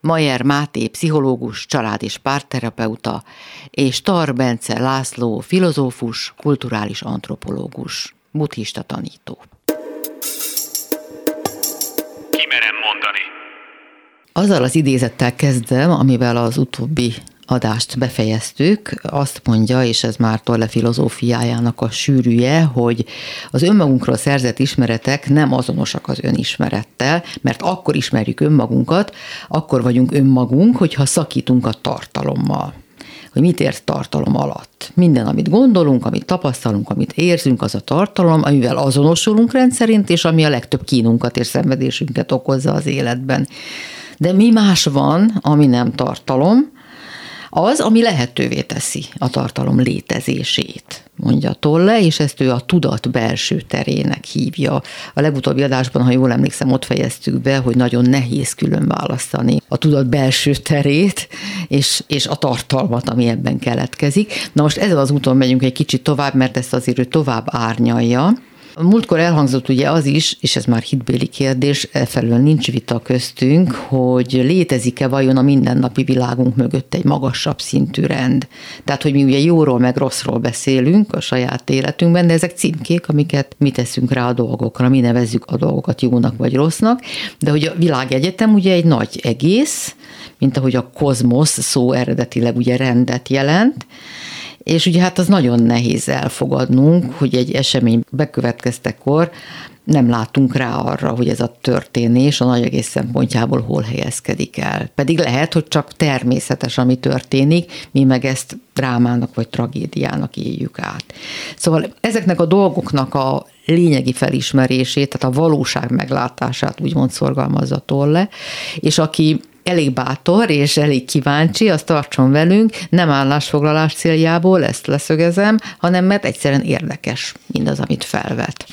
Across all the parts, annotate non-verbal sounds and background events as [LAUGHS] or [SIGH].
Majer Máté, pszichológus, család- és párterapeuta, és Tar Bence László, filozófus, kulturális antropológus, buddhista tanító. Kimerem mondani. Azzal az idézettel kezdem, amivel az utóbbi adást befejeztük, azt mondja, és ez már Tolle filozófiájának a sűrűje, hogy az önmagunkról szerzett ismeretek nem azonosak az önismerettel, mert akkor ismerjük önmagunkat, akkor vagyunk önmagunk, hogyha szakítunk a tartalommal hogy mit ért tartalom alatt. Minden, amit gondolunk, amit tapasztalunk, amit érzünk, az a tartalom, amivel azonosulunk rendszerint, és ami a legtöbb kínunkat és szenvedésünket okozza az életben. De mi más van, ami nem tartalom, az, ami lehetővé teszi a tartalom létezését, mondja Tolle, és ezt ő a tudat belső terének hívja. A legutóbbi adásban, ha jól emlékszem, ott fejeztük be, hogy nagyon nehéz külön választani a tudat belső terét, és, és a tartalmat, ami ebben keletkezik. Na most ezzel az úton megyünk egy kicsit tovább, mert ezt azért ő tovább árnyalja, múltkor elhangzott ugye az is, és ez már hitbéli kérdés, efelől nincs vita köztünk, hogy létezik-e vajon a mindennapi világunk mögött egy magasabb szintű rend. Tehát, hogy mi ugye jóról meg rosszról beszélünk a saját életünkben, de ezek címkék, amiket mi teszünk rá a dolgokra, mi nevezzük a dolgokat jónak vagy rossznak, de hogy a világegyetem ugye egy nagy egész, mint ahogy a kozmosz szó eredetileg ugye rendet jelent, és ugye hát az nagyon nehéz elfogadnunk, hogy egy esemény bekövetkeztekor nem látunk rá arra, hogy ez a történés a nagy egész szempontjából hol helyezkedik el. Pedig lehet, hogy csak természetes, ami történik, mi meg ezt drámának vagy tragédiának éljük át. Szóval ezeknek a dolgoknak a lényegi felismerését, tehát a valóság meglátását úgymond szorgalmazza Tolle, és aki elég bátor és elég kíváncsi, azt tartson velünk, nem állásfoglalás céljából, ezt leszögezem, hanem mert egyszerűen érdekes mindaz, amit felvet.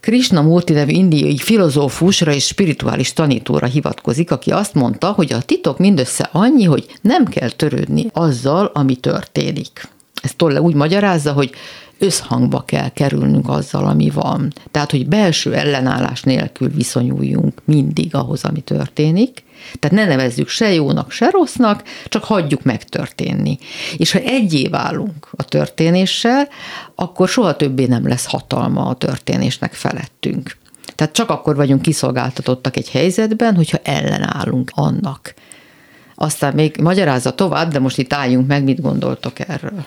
Krishna Murti nevű indiai filozófusra és spirituális tanítóra hivatkozik, aki azt mondta, hogy a titok mindössze annyi, hogy nem kell törődni azzal, ami történik. Ezt Tolle úgy magyarázza, hogy összhangba kell kerülnünk azzal, ami van. Tehát, hogy belső ellenállás nélkül viszonyuljunk mindig ahhoz, ami történik, tehát ne nevezzük se jónak, se rossznak, csak hagyjuk megtörténni. És ha egyé válunk a történéssel, akkor soha többé nem lesz hatalma a történésnek felettünk. Tehát csak akkor vagyunk kiszolgáltatottak egy helyzetben, hogyha ellenállunk annak. Aztán még magyarázza tovább, de most itt álljunk meg, mit gondoltok erről.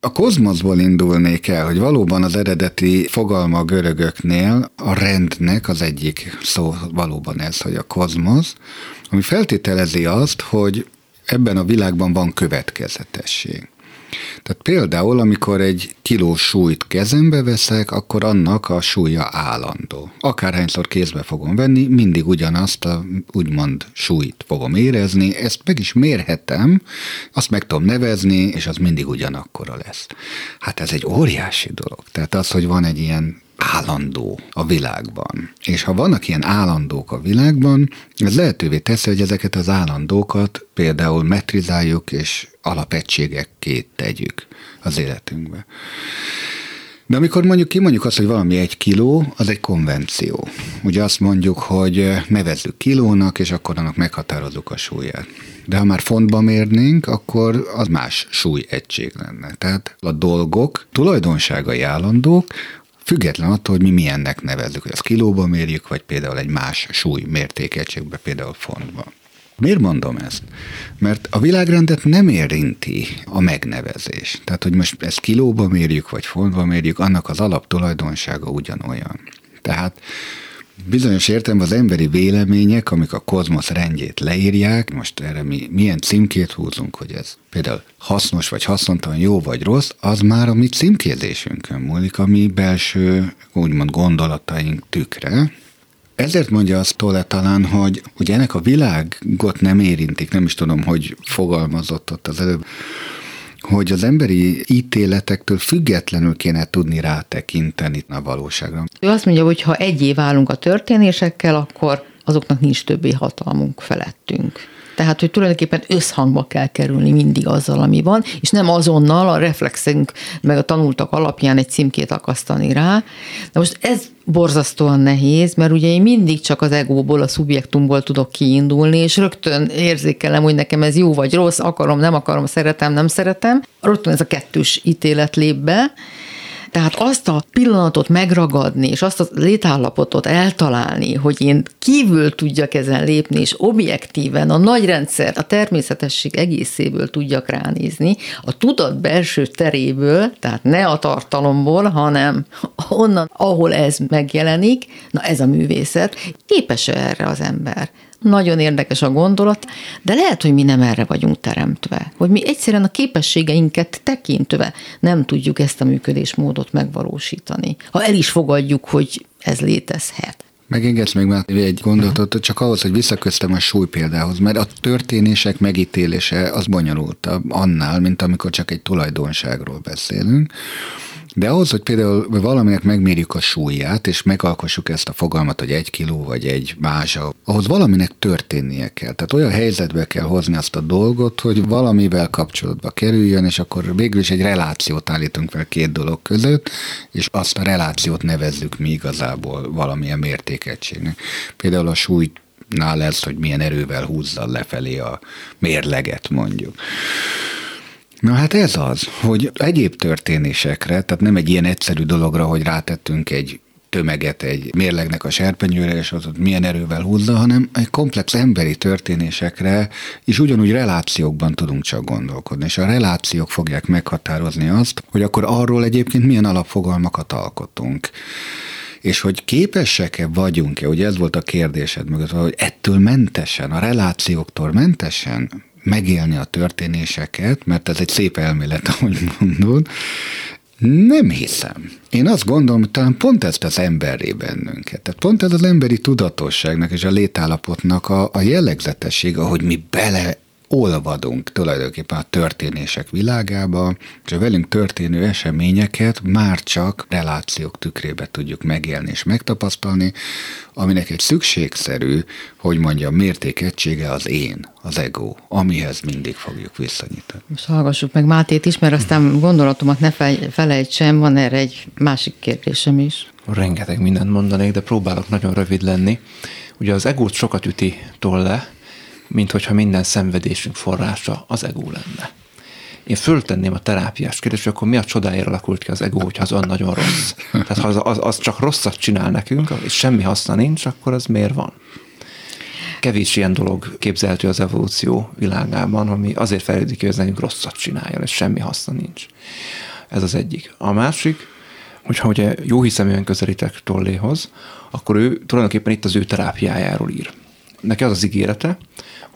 A kozmoszból indulnék el, hogy valóban az eredeti fogalma a görögöknél a rendnek az egyik szó valóban ez, hogy a kozmosz, ami feltételezi azt, hogy ebben a világban van következetesség. Tehát például, amikor egy kiló súlyt kezembe veszek, akkor annak a súlya állandó. Akárhányszor kézbe fogom venni, mindig ugyanazt a úgymond súlyt fogom érezni, ezt meg is mérhetem, azt meg tudom nevezni, és az mindig ugyanakkora lesz. Hát ez egy óriási dolog. Tehát az, hogy van egy ilyen állandó a világban. És ha vannak ilyen állandók a világban, ez lehetővé teszi, hogy ezeket az állandókat például metrizáljuk és alapegységekké tegyük az életünkbe. De amikor mondjuk kimondjuk azt, hogy valami egy kiló, az egy konvenció. Ugye azt mondjuk, hogy nevezzük kilónak, és akkor annak meghatározzuk a súlyát. De ha már fontba mérnénk, akkor az más súlyegység lenne. Tehát a dolgok tulajdonságai állandók, Független attól, hogy mi milyennek nevezzük, hogy az kilóba mérjük, vagy például egy más súly mértékegységbe, például fontba. Miért mondom ezt? Mert a világrendet nem érinti a megnevezés. Tehát, hogy most ezt kilóba mérjük, vagy fontba mérjük, annak az alaptulajdonsága ugyanolyan. Tehát bizonyos értem az emberi vélemények, amik a kozmosz rendjét leírják, most erre mi milyen címkét húzunk, hogy ez például hasznos vagy haszontalan, jó vagy rossz, az már a mi címkézésünkön múlik, a mi belső, úgymond gondolataink tükre, ezért mondja azt Tolle talán, hogy ugye ennek a világot nem érintik, nem is tudom, hogy fogalmazott ott az előbb, hogy az emberi ítéletektől függetlenül kéne tudni rátekinteni a valóságra. Ő azt mondja, hogy ha egyé válunk a történésekkel, akkor azoknak nincs többé hatalmunk felettünk. Tehát, hogy tulajdonképpen összhangba kell kerülni mindig azzal, ami van, és nem azonnal a reflexünk meg a tanultak alapján egy címkét akasztani rá. De most ez borzasztóan nehéz, mert ugye én mindig csak az egóból, a szubjektumból tudok kiindulni, és rögtön érzékelem, hogy nekem ez jó vagy rossz, akarom, nem akarom, szeretem, nem szeretem. Rögtön ez a kettős ítélet lép be, tehát azt a pillanatot megragadni, és azt a létállapotot eltalálni, hogy én kívül tudjak ezen lépni, és objektíven a nagy rendszer, a természetesség egészéből tudjak ránézni, a tudat belső teréből, tehát ne a tartalomból, hanem onnan, ahol ez megjelenik, na ez a művészet, képes erre az ember? Nagyon érdekes a gondolat, de lehet, hogy mi nem erre vagyunk teremtve. Hogy mi egyszerűen a képességeinket tekintve nem tudjuk ezt a működésmódot megvalósítani. Ha el is fogadjuk, hogy ez létezhet. Megengedsz még már egy gondolatot, csak ahhoz, hogy visszaköztem a súly példához, mert a történések megítélése az bonyolult annál, mint amikor csak egy tulajdonságról beszélünk. De ahhoz, hogy például valaminek megmérjük a súlyát, és megalkossuk ezt a fogalmat, hogy egy kiló vagy egy mázsa, ahhoz valaminek történnie kell. Tehát olyan helyzetbe kell hozni azt a dolgot, hogy valamivel kapcsolatba kerüljön, és akkor végül is egy relációt állítunk fel két dolog között, és azt a relációt nevezzük mi igazából valamilyen mértékegységnek. Például a súly nál lesz, hogy milyen erővel húzza lefelé a mérleget mondjuk. Na hát ez az, hogy egyéb történésekre, tehát nem egy ilyen egyszerű dologra, hogy rátettünk egy tömeget egy mérlegnek a serpenyőre, és az ott milyen erővel húzza, hanem egy komplex emberi történésekre is ugyanúgy relációkban tudunk csak gondolkodni, és a relációk fogják meghatározni azt, hogy akkor arról egyébként milyen alapfogalmakat alkotunk. És hogy képesek-e vagyunk-e, ugye ez volt a kérdésed mögött, hogy ettől mentesen, a relációktól mentesen megélni a történéseket, mert ez egy szép elmélet, [LAUGHS] ahogy mondod, nem hiszem. Én azt gondolom, hogy talán pont ezt az emberré bennünket. Tehát pont ez az emberi tudatosságnak és a létállapotnak a, a jellegzetessége, hogy mi bele olvadunk tulajdonképpen a történések világába, és a velünk történő eseményeket már csak relációk tükrébe tudjuk megélni és megtapasztalni, aminek egy szükségszerű, hogy mondjam, mértékegysége az én, az ego, amihez mindig fogjuk visszanyitani. Most hallgassuk meg Mátét is, mert aztán gondolatomat ne felejtsem, van erre egy másik kérdésem is. Rengeteg mindent mondanék, de próbálok nagyon rövid lenni. Ugye az egót sokat üti tolle, mint hogyha minden szenvedésünk forrása az ego lenne. Én föltenném a terápiás kérdést, hogy akkor mi a csodáért alakult ki az ego, hogyha az olyan nagyon rossz. Tehát ha az, az, az csak rosszat csinál nekünk, és semmi haszna nincs, akkor az miért van? Kevés ilyen dolog képzelhető az evolúció világában, ami azért fejlődik, hogy ez nekünk rosszat csináljon, és semmi haszna nincs. Ez az egyik. A másik, hogyha ugye jó hiszeműen közelítek Tolléhoz, akkor ő tulajdonképpen itt az ő terápiájáról ír. Neki az az ígérete,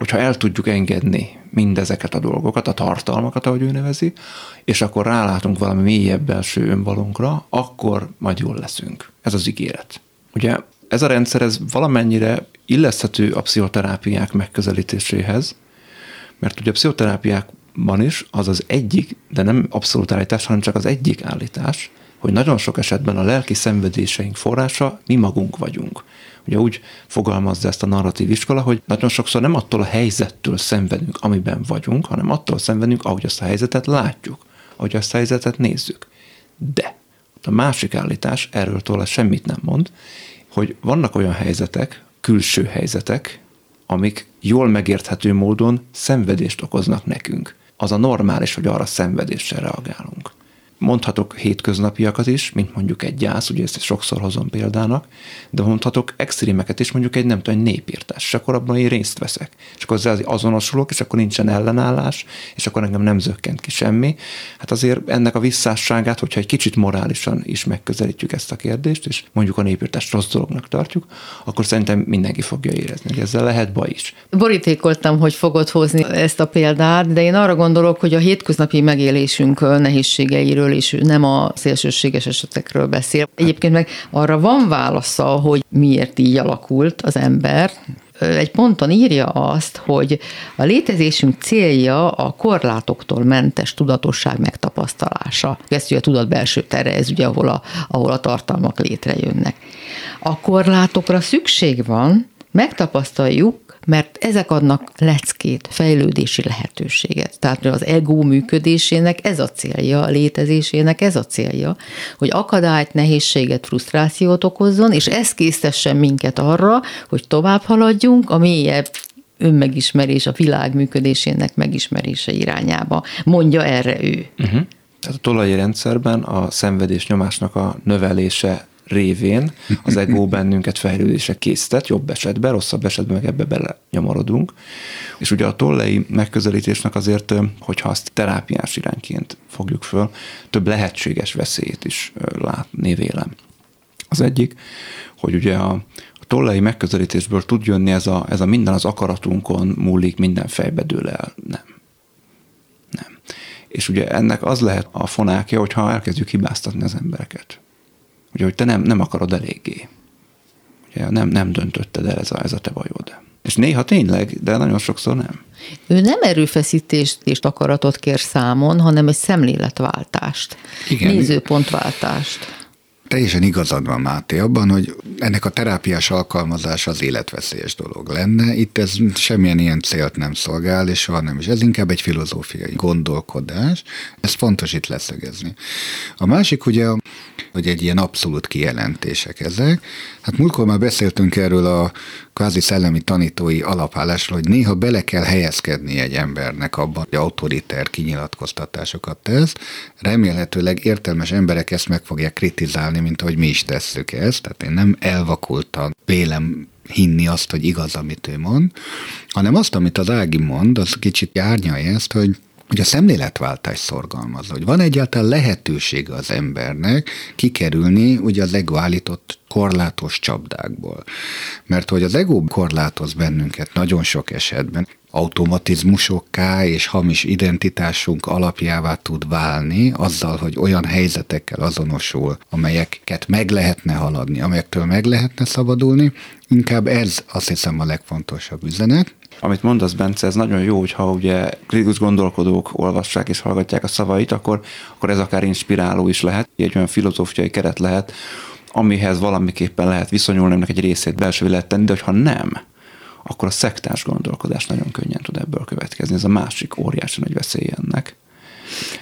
hogyha el tudjuk engedni mindezeket a dolgokat, a tartalmakat, ahogy ő nevezi, és akkor rálátunk valami mélyebb belső önvalónkra, akkor majd jól leszünk. Ez az ígéret. Ugye ez a rendszer, ez valamennyire illeszthető a pszichoterápiák megközelítéséhez, mert ugye a pszichoterápiákban is az az egyik, de nem abszolút állítás, hanem csak az egyik állítás, hogy nagyon sok esetben a lelki szenvedéseink forrása mi magunk vagyunk. Ugye úgy fogalmazza ezt a narratív iskola, hogy nagyon sokszor nem attól a helyzettől szenvedünk, amiben vagyunk, hanem attól szenvedünk, ahogy azt a helyzetet látjuk, ahogy azt a helyzetet nézzük. De a másik állítás, erről tőle semmit nem mond, hogy vannak olyan helyzetek, külső helyzetek, amik jól megérthető módon szenvedést okoznak nekünk. Az a normális, hogy arra szenvedéssel reagálunk. Mondhatok hétköznapiakat is, mint mondjuk egy gyász, ugye ezt sokszor hozom példának, de mondhatok extrémeket is, mondjuk egy nem tudom, egy népírtás, és akkor abban én részt veszek. És akkor ezzel azonosulok, és akkor nincsen ellenállás, és akkor engem nem zökkent ki semmi. Hát azért ennek a visszásságát, hogyha egy kicsit morálisan is megközelítjük ezt a kérdést, és mondjuk a népírtást rossz dolognak tartjuk, akkor szerintem mindenki fogja érezni, hogy ezzel lehet baj is. Borítékoltam, hogy fogod hozni ezt a példát, de én arra gondolok, hogy a hétköznapi megélésünk nehézségeiről is nem a szélsőséges esetekről beszél. Egyébként meg arra van válasza, hogy miért így alakult az ember, egy ponton írja azt, hogy a létezésünk célja a korlátoktól mentes tudatosság megtapasztalása. Ezt ugye a tudat belső tere, ez ugye ahol a, ahol a tartalmak létrejönnek. A korlátokra szükség van, megtapasztaljuk, mert ezek adnak leckét, fejlődési lehetőséget. Tehát az ego működésének ez a célja, a létezésének ez a célja, hogy akadályt, nehézséget, frusztrációt okozzon, és ez késztessen minket arra, hogy tovább haladjunk a mélyebb önmegismerés, a világ működésének megismerése irányába. Mondja erre ő. Uh-huh. Tehát a tolaji rendszerben a szenvedés nyomásnak a növelése révén az ego [LAUGHS] bennünket fejlődésre készített, jobb esetben, rosszabb esetben meg ebbe bele nyomorodunk. És ugye a tollei megközelítésnek azért, hogyha azt terápiás irányként fogjuk föl, több lehetséges veszélyét is látni vélem. Az egyik, hogy ugye a, a tollei megközelítésből tud jönni ez a, ez a minden az akaratunkon múlik, minden fejbe dől el. Nem. Nem. És ugye ennek az lehet a fonákja, hogyha elkezdjük hibáztatni az embereket. Ugye, hogy te nem, nem akarod eléggé. Ugye, nem, nem döntötted el ez a, ez a te bajod. És néha tényleg, de nagyon sokszor nem. Ő nem erőfeszítést és akaratot kér számon, hanem egy szemléletváltást, Igen. nézőpontváltást teljesen igazad van, Máté, abban, hogy ennek a terápiás alkalmazása az életveszélyes dolog lenne. Itt ez semmilyen ilyen célt nem szolgál, és soha nem is. Ez inkább egy filozófiai gondolkodás. Ez fontos itt leszögezni. A másik ugye, hogy egy ilyen abszolút kijelentések ezek. Hát múltkor már beszéltünk erről a kvázi szellemi tanítói alapállásról, hogy néha bele kell helyezkedni egy embernek abban, hogy autoriter kinyilatkoztatásokat tesz. Remélhetőleg értelmes emberek ezt meg fogják kritizálni, mint ahogy mi is tesszük ezt. Tehát én nem elvakultan vélem hinni azt, hogy igaz, amit ő mond, hanem azt, amit az Ági mond, az kicsit árnyalja ezt, hogy hogy a szemléletváltás szorgalmaz, hogy van egyáltalán lehetősége az embernek kikerülni ugye az ego állított korlátos csapdákból. Mert hogy az ego korlátoz bennünket nagyon sok esetben, automatizmusokká és hamis identitásunk alapjává tud válni, azzal, hogy olyan helyzetekkel azonosul, amelyeket meg lehetne haladni, amelyektől meg lehetne szabadulni, inkább ez azt hiszem a legfontosabb üzenet, amit mondasz, Bence, ez nagyon jó, hogyha ugye kritikus gondolkodók olvassák és hallgatják a szavait, akkor, akkor ez akár inspiráló is lehet, egy olyan filozófiai keret lehet, amihez valamiképpen lehet viszonyulni, ennek egy részét belső lehet tenni, de ha nem, akkor a szektás gondolkodás nagyon könnyen tud ebből következni. Ez a másik óriási nagy veszély ennek.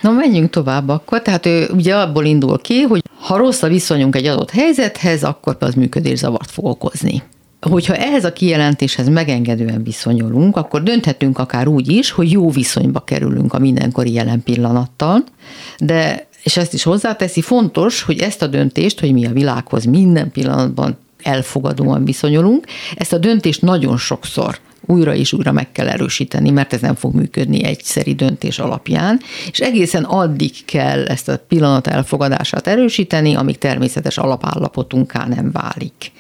Na, menjünk tovább akkor. Tehát ő ugye abból indul ki, hogy ha rossz a viszonyunk egy adott helyzethez, akkor az működészavart fog okozni hogyha ehhez a kijelentéshez megengedően viszonyulunk, akkor dönthetünk akár úgy is, hogy jó viszonyba kerülünk a mindenkori jelen pillanattal, de és ezt is hozzáteszi, fontos, hogy ezt a döntést, hogy mi a világhoz minden pillanatban elfogadóan viszonyulunk, ezt a döntést nagyon sokszor újra és újra meg kell erősíteni, mert ez nem fog működni egyszeri döntés alapján, és egészen addig kell ezt a pillanat elfogadását erősíteni, amíg természetes alapállapotunká nem válik.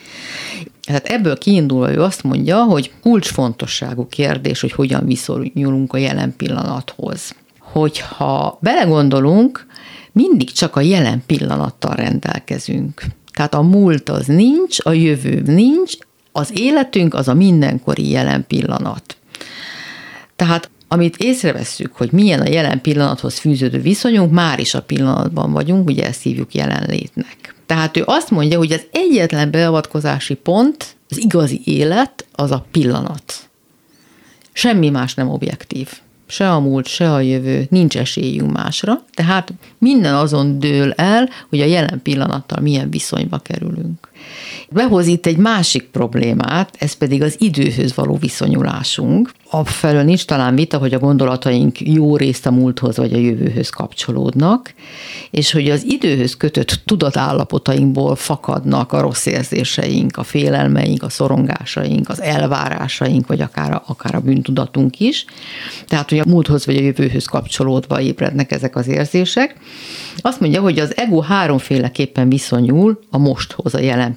Tehát ebből kiindulva ő azt mondja, hogy kulcsfontosságú kérdés, hogy hogyan viszonyulunk a jelen pillanathoz. Hogyha belegondolunk, mindig csak a jelen pillanattal rendelkezünk. Tehát a múlt az nincs, a jövő nincs, az életünk az a mindenkori jelen pillanat. Tehát amit észrevesszük, hogy milyen a jelen pillanathoz fűződő viszonyunk, már is a pillanatban vagyunk, ugye ezt hívjuk jelenlétnek. Tehát ő azt mondja, hogy az egyetlen beavatkozási pont, az igazi élet, az a pillanat. Semmi más nem objektív. Se a múlt, se a jövő, nincs esélyünk másra, tehát minden azon dől el, hogy a jelen pillanattal milyen viszonyba kerülünk. Behoz itt egy másik problémát, ez pedig az időhöz való viszonyulásunk. Afelől nincs talán vita, hogy a gondolataink jó részt a múlthoz vagy a jövőhöz kapcsolódnak, és hogy az időhöz kötött tudatálapotainkból fakadnak a rossz érzéseink, a félelmeink, a szorongásaink, az elvárásaink, vagy akár a, akár a bűntudatunk is. Tehát, hogy a múlthoz vagy a jövőhöz kapcsolódva ébrednek ezek az érzések. Azt mondja, hogy az ego háromféleképpen viszonyul a mosthoz, a jelen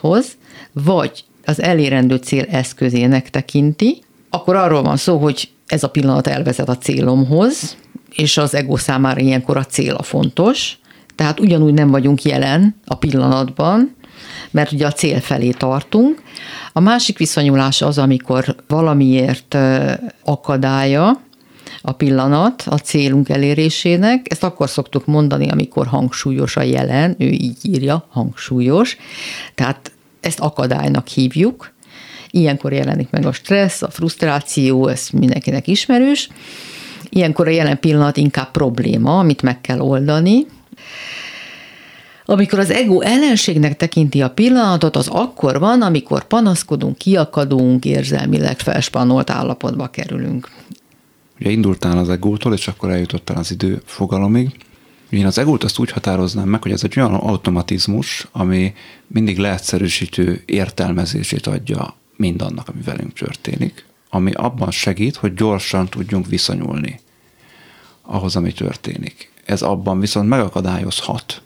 pillanathoz, vagy az elérendő cél eszközének tekinti, akkor arról van szó, hogy ez a pillanat elvezet a célomhoz, és az ego számára ilyenkor a cél a fontos, tehát ugyanúgy nem vagyunk jelen a pillanatban, mert ugye a cél felé tartunk. A másik viszonyulás az, amikor valamiért akadálya a pillanat a célunk elérésének. Ezt akkor szoktuk mondani, amikor hangsúlyos a jelen, ő így írja, hangsúlyos. Tehát ezt akadálynak hívjuk. Ilyenkor jelenik meg a stressz, a frusztráció, ez mindenkinek ismerős. Ilyenkor a jelen pillanat inkább probléma, amit meg kell oldani. Amikor az ego ellenségnek tekinti a pillanatot, az akkor van, amikor panaszkodunk, kiakadunk, érzelmileg felspanolt állapotba kerülünk. Ugye indultál az egótól, és akkor eljutottál az idő fogalomig. Én az egót azt úgy határoznám meg, hogy ez egy olyan automatizmus, ami mindig leegyszerűsítő értelmezését adja mindannak, ami velünk történik, ami abban segít, hogy gyorsan tudjunk viszonyulni ahhoz, ami történik. Ez abban viszont megakadályozhat,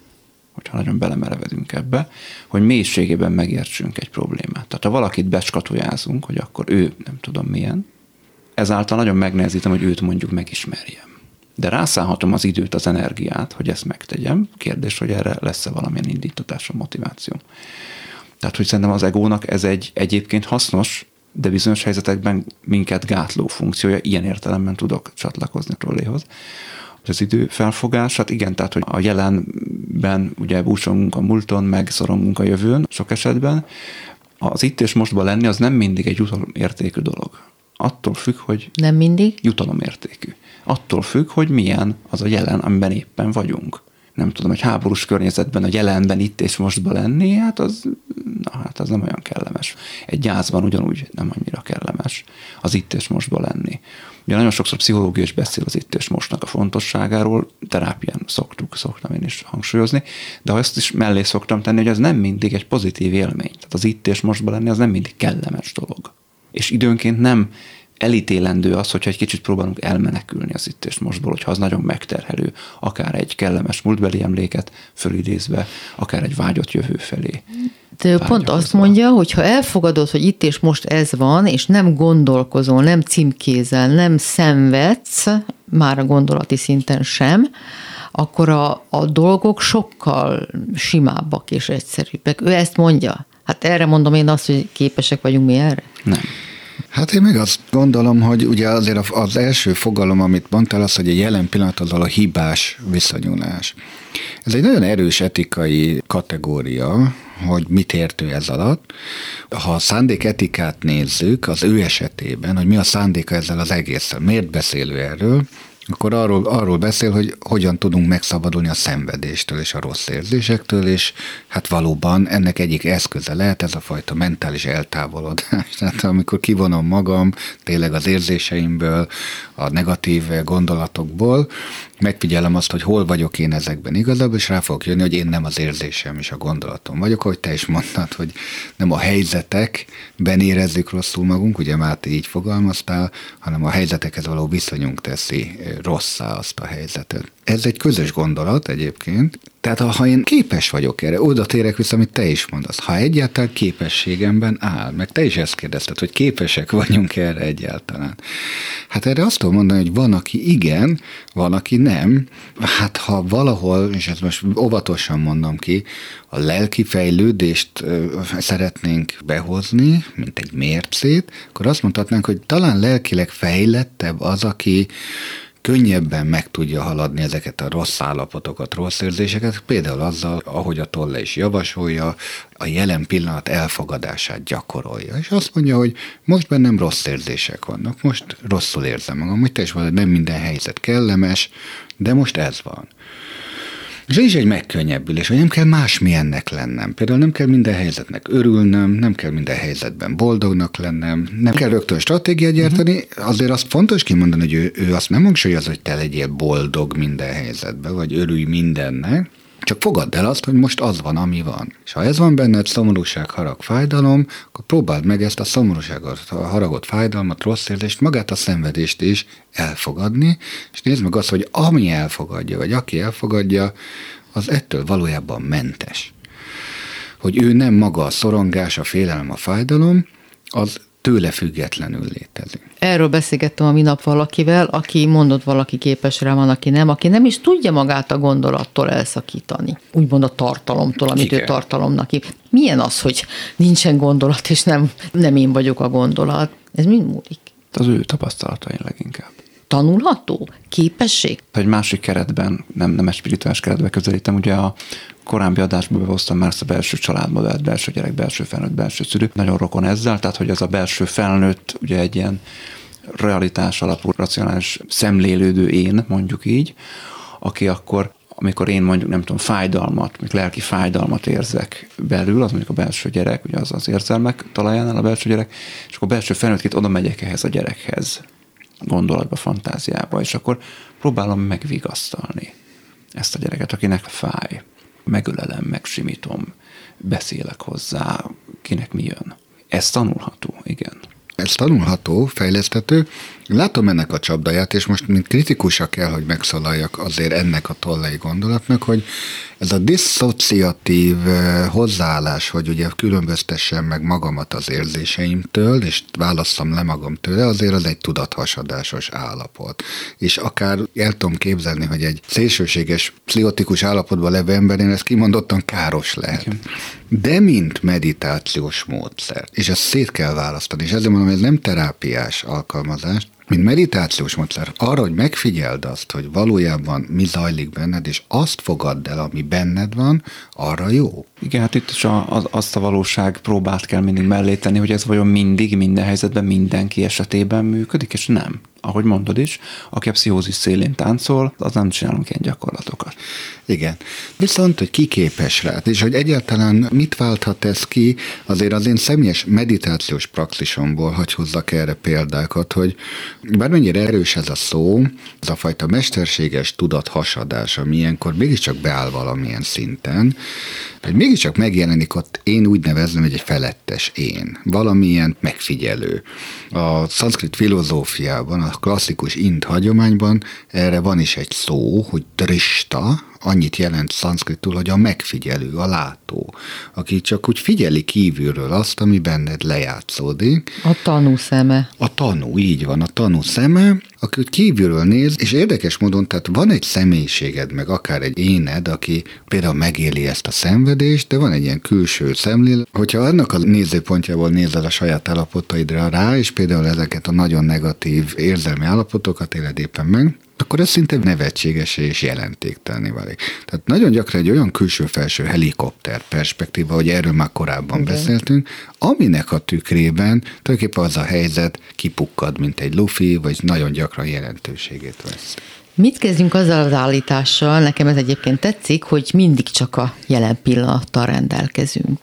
hogyha nagyon belemerevedünk ebbe, hogy mélységében megértsünk egy problémát. Tehát ha valakit becskatujázunk, hogy akkor ő nem tudom milyen, ezáltal nagyon megnehezítem, hogy őt mondjuk megismerjem. De rászállhatom az időt, az energiát, hogy ezt megtegyem. Kérdés, hogy erre lesz-e valamilyen indítatás, a motiváció. Tehát, hogy szerintem az egónak ez egy egyébként hasznos, de bizonyos helyzetekben minket gátló funkciója, ilyen értelemben tudok csatlakozni trolléhoz. Az idő felfogás, hát igen, tehát, hogy a jelenben ugye búsongunk a múlton, meg szorongunk a jövőn sok esetben, az itt és mostban lenni az nem mindig egy értékű dolog. Attól függ, hogy... Nem mindig? Jutalomértékű. Attól függ, hogy milyen az a jelen, amiben éppen vagyunk. Nem tudom, hogy háborús környezetben a jelenben itt és mostban lenni, hát az, na, hát az nem olyan kellemes. Egy gyászban ugyanúgy nem annyira kellemes az itt és mostban lenni. Ugye nagyon sokszor pszichológia is beszél az itt és mostnak a fontosságáról, terápián szoktuk, szoktam én is hangsúlyozni, de azt is mellé szoktam tenni, hogy ez nem mindig egy pozitív élmény. Tehát az itt és mostban lenni az nem mindig kellemes dolog és időnként nem elítélendő az, hogyha egy kicsit próbálunk elmenekülni az itt és mostból, hogyha az nagyon megterhelő, akár egy kellemes múltbeli emléket fölidézve, akár egy vágyott jövő felé. De pont azt mondja, hogy ha elfogadod, hogy itt és most ez van, és nem gondolkozol, nem címkézel, nem szenvedsz, már a gondolati szinten sem, akkor a, a dolgok sokkal simábbak és egyszerűbbek. Ő ezt mondja. Hát erre mondom én azt, hogy képesek vagyunk mi erre? Nem. Hát én meg azt gondolom, hogy ugye azért az első fogalom, amit mondtál, az, hogy a jelen pillanat az a hibás viszonyulás. Ez egy nagyon erős etikai kategória, hogy mit értő ez alatt. Ha a szándéketikát nézzük, az ő esetében, hogy mi a szándéka ezzel az egészen, miért beszélő erről, akkor arról, arról beszél, hogy hogyan tudunk megszabadulni a szenvedéstől és a rossz érzésektől, és hát valóban ennek egyik eszköze lehet ez a fajta mentális eltávolodás. Tehát [LAUGHS] amikor kivonom magam tényleg az érzéseimből, a negatív gondolatokból, megfigyelem azt, hogy hol vagyok én ezekben igazából, és rá fogok jönni, hogy én nem az érzésem és a gondolatom vagyok, ahogy te is mondtad, hogy nem a helyzetekben érezzük rosszul magunk, ugye már te így fogalmaztál, hanem a helyzetekhez való viszonyunk teszi rosszá azt a helyzetet. Ez egy közös gondolat egyébként. Tehát ha én képes vagyok erre, oda térek vissza, amit te is mondasz. Ha egyáltalán képességemben áll, meg te is ezt kérdezted, hogy képesek vagyunk erre egyáltalán. Hát erre azt tudom mondani, hogy van, aki igen, van, aki nem. Hát ha valahol, és ezt most óvatosan mondom ki, a lelki fejlődést szeretnénk behozni, mint egy mércét, akkor azt mondhatnánk, hogy talán lelkileg fejlettebb az, aki könnyebben meg tudja haladni ezeket a rossz állapotokat, rossz érzéseket, például azzal, ahogy a Tolle is javasolja, a jelen pillanat elfogadását gyakorolja. És azt mondja, hogy most bennem rossz érzések vannak, most rosszul érzem magam, hogy te is mondod, nem minden helyzet kellemes, de most ez van. És ez is egy megkönnyebbülés, hogy nem kell másmilyennek lennem. Például nem kell minden helyzetnek örülnöm, nem kell minden helyzetben boldognak lennem, nem kell rögtön stratégiát gyártani. Azért azt fontos kimondani, hogy ő, ő azt nem hangsúlyozza, hogy te legyél boldog minden helyzetben, vagy örülj mindennek, csak fogadd el azt, hogy most az van, ami van. És ha ez van benned, szomorúság, harag, fájdalom, akkor próbáld meg ezt a szomorúságot, a haragot, fájdalmat, rossz érzést, magát a szenvedést is elfogadni, és nézd meg azt, hogy ami elfogadja, vagy aki elfogadja, az ettől valójában mentes. Hogy ő nem maga a szorongás, a félelem, a fájdalom, az tőle függetlenül létezik. Erről beszélgettem a minap valakivel, aki mondott, valaki képes rá van, aki nem, aki nem is tudja magát a gondolattól elszakítani. Úgymond a tartalomtól, amit Igen. ő tartalomnak hív. Milyen az, hogy nincsen gondolat, és nem, nem én vagyok a gondolat? Ez mind múlik. Az ő tapasztalatain leginkább tanulható képesség? Egy másik keretben, nem, nem egy spirituális keretben közelítem, ugye a korábbi adásban behoztam már ezt a belső családmodellt, belső gyerek, belső felnőtt, belső szülő. Nagyon rokon ezzel, tehát hogy ez a belső felnőtt ugye egy ilyen realitás alapú, racionális szemlélődő én, mondjuk így, aki akkor amikor én mondjuk, nem tudom, fájdalmat, mondjuk lelki fájdalmat érzek belül, az mondjuk a belső gyerek, ugye az az érzelmek talajánál a belső gyerek, és akkor belső felnőttként oda megyek ehhez a gyerekhez, gondolatba, fantáziába, és akkor próbálom megvigasztalni ezt a gyereket, akinek fáj. Megölelem, megsimítom, beszélek hozzá, kinek mi jön. Ez tanulható, igen. Ez tanulható, fejlesztető. Látom ennek a csapdáját, és most mint kritikusa kell, hogy megszólaljak azért ennek a tollai gondolatnak, hogy ez a diszociatív hozzáállás, hogy ugye különböztessem meg magamat az érzéseimtől, és válasszam le magam tőle, azért az egy tudathasadásos állapot. És akár el tudom képzelni, hogy egy szélsőséges, pszichotikus állapotban levő emberén ez kimondottan káros lehet. De mint meditációs módszer, és ezt szét kell választani, és ezért mondom, hogy ez nem terápiás alkalmazás, mint meditációs módszer, arra, hogy megfigyeld azt, hogy valójában mi zajlik benned, és azt fogadd el, ami benned van, arra jó. Igen, hát itt is a, az, azt a valóság próbát kell mindig mellé tenni, hogy ez vajon mindig, minden helyzetben, mindenki esetében működik, és nem ahogy mondod is, aki a pszichózis szélén táncol, az nem csinálunk ilyen gyakorlatokat. Igen. Viszont, hogy ki képes rá, és hogy egyáltalán mit válthat ez ki, azért az én személyes meditációs praxisomból hagy hozzak erre példákat, hogy bármennyire erős ez a szó, ez a fajta mesterséges tudat hasadás, ami ilyenkor mégiscsak beáll valamilyen szinten, hogy mégiscsak megjelenik ott, én úgy nevezem, hogy egy felettes én, valamilyen megfigyelő. A szanszkrit filozófiában, a klasszikus int hagyományban erre van is egy szó, hogy drista, annyit jelent szanszkritul, hogy a megfigyelő, a látó, aki csak úgy figyeli kívülről azt, ami benned lejátszódik. A tanú szeme. A tanú, így van, a tanú szeme, aki úgy kívülről néz, és érdekes módon, tehát van egy személyiséged, meg akár egy éned, aki például megéli ezt a szenvedést, de van egy ilyen külső szemlél. Hogyha annak a nézőpontjából nézel a saját állapotaidra rá, és például ezeket a nagyon negatív érzelmi állapotokat éled éppen meg, akkor ez szinte nevetséges és jelentéktelni válik. Tehát nagyon gyakran egy olyan külső-felső helikopter perspektíva, hogy erről már korábban Igen. beszéltünk, aminek a tükrében tulajdonképpen az a helyzet kipukkad, mint egy lufi, vagy nagyon gyakran jelentőségét vesz. Mit kezdjünk azzal az állítással, nekem ez egyébként tetszik, hogy mindig csak a jelen pillanattal rendelkezünk.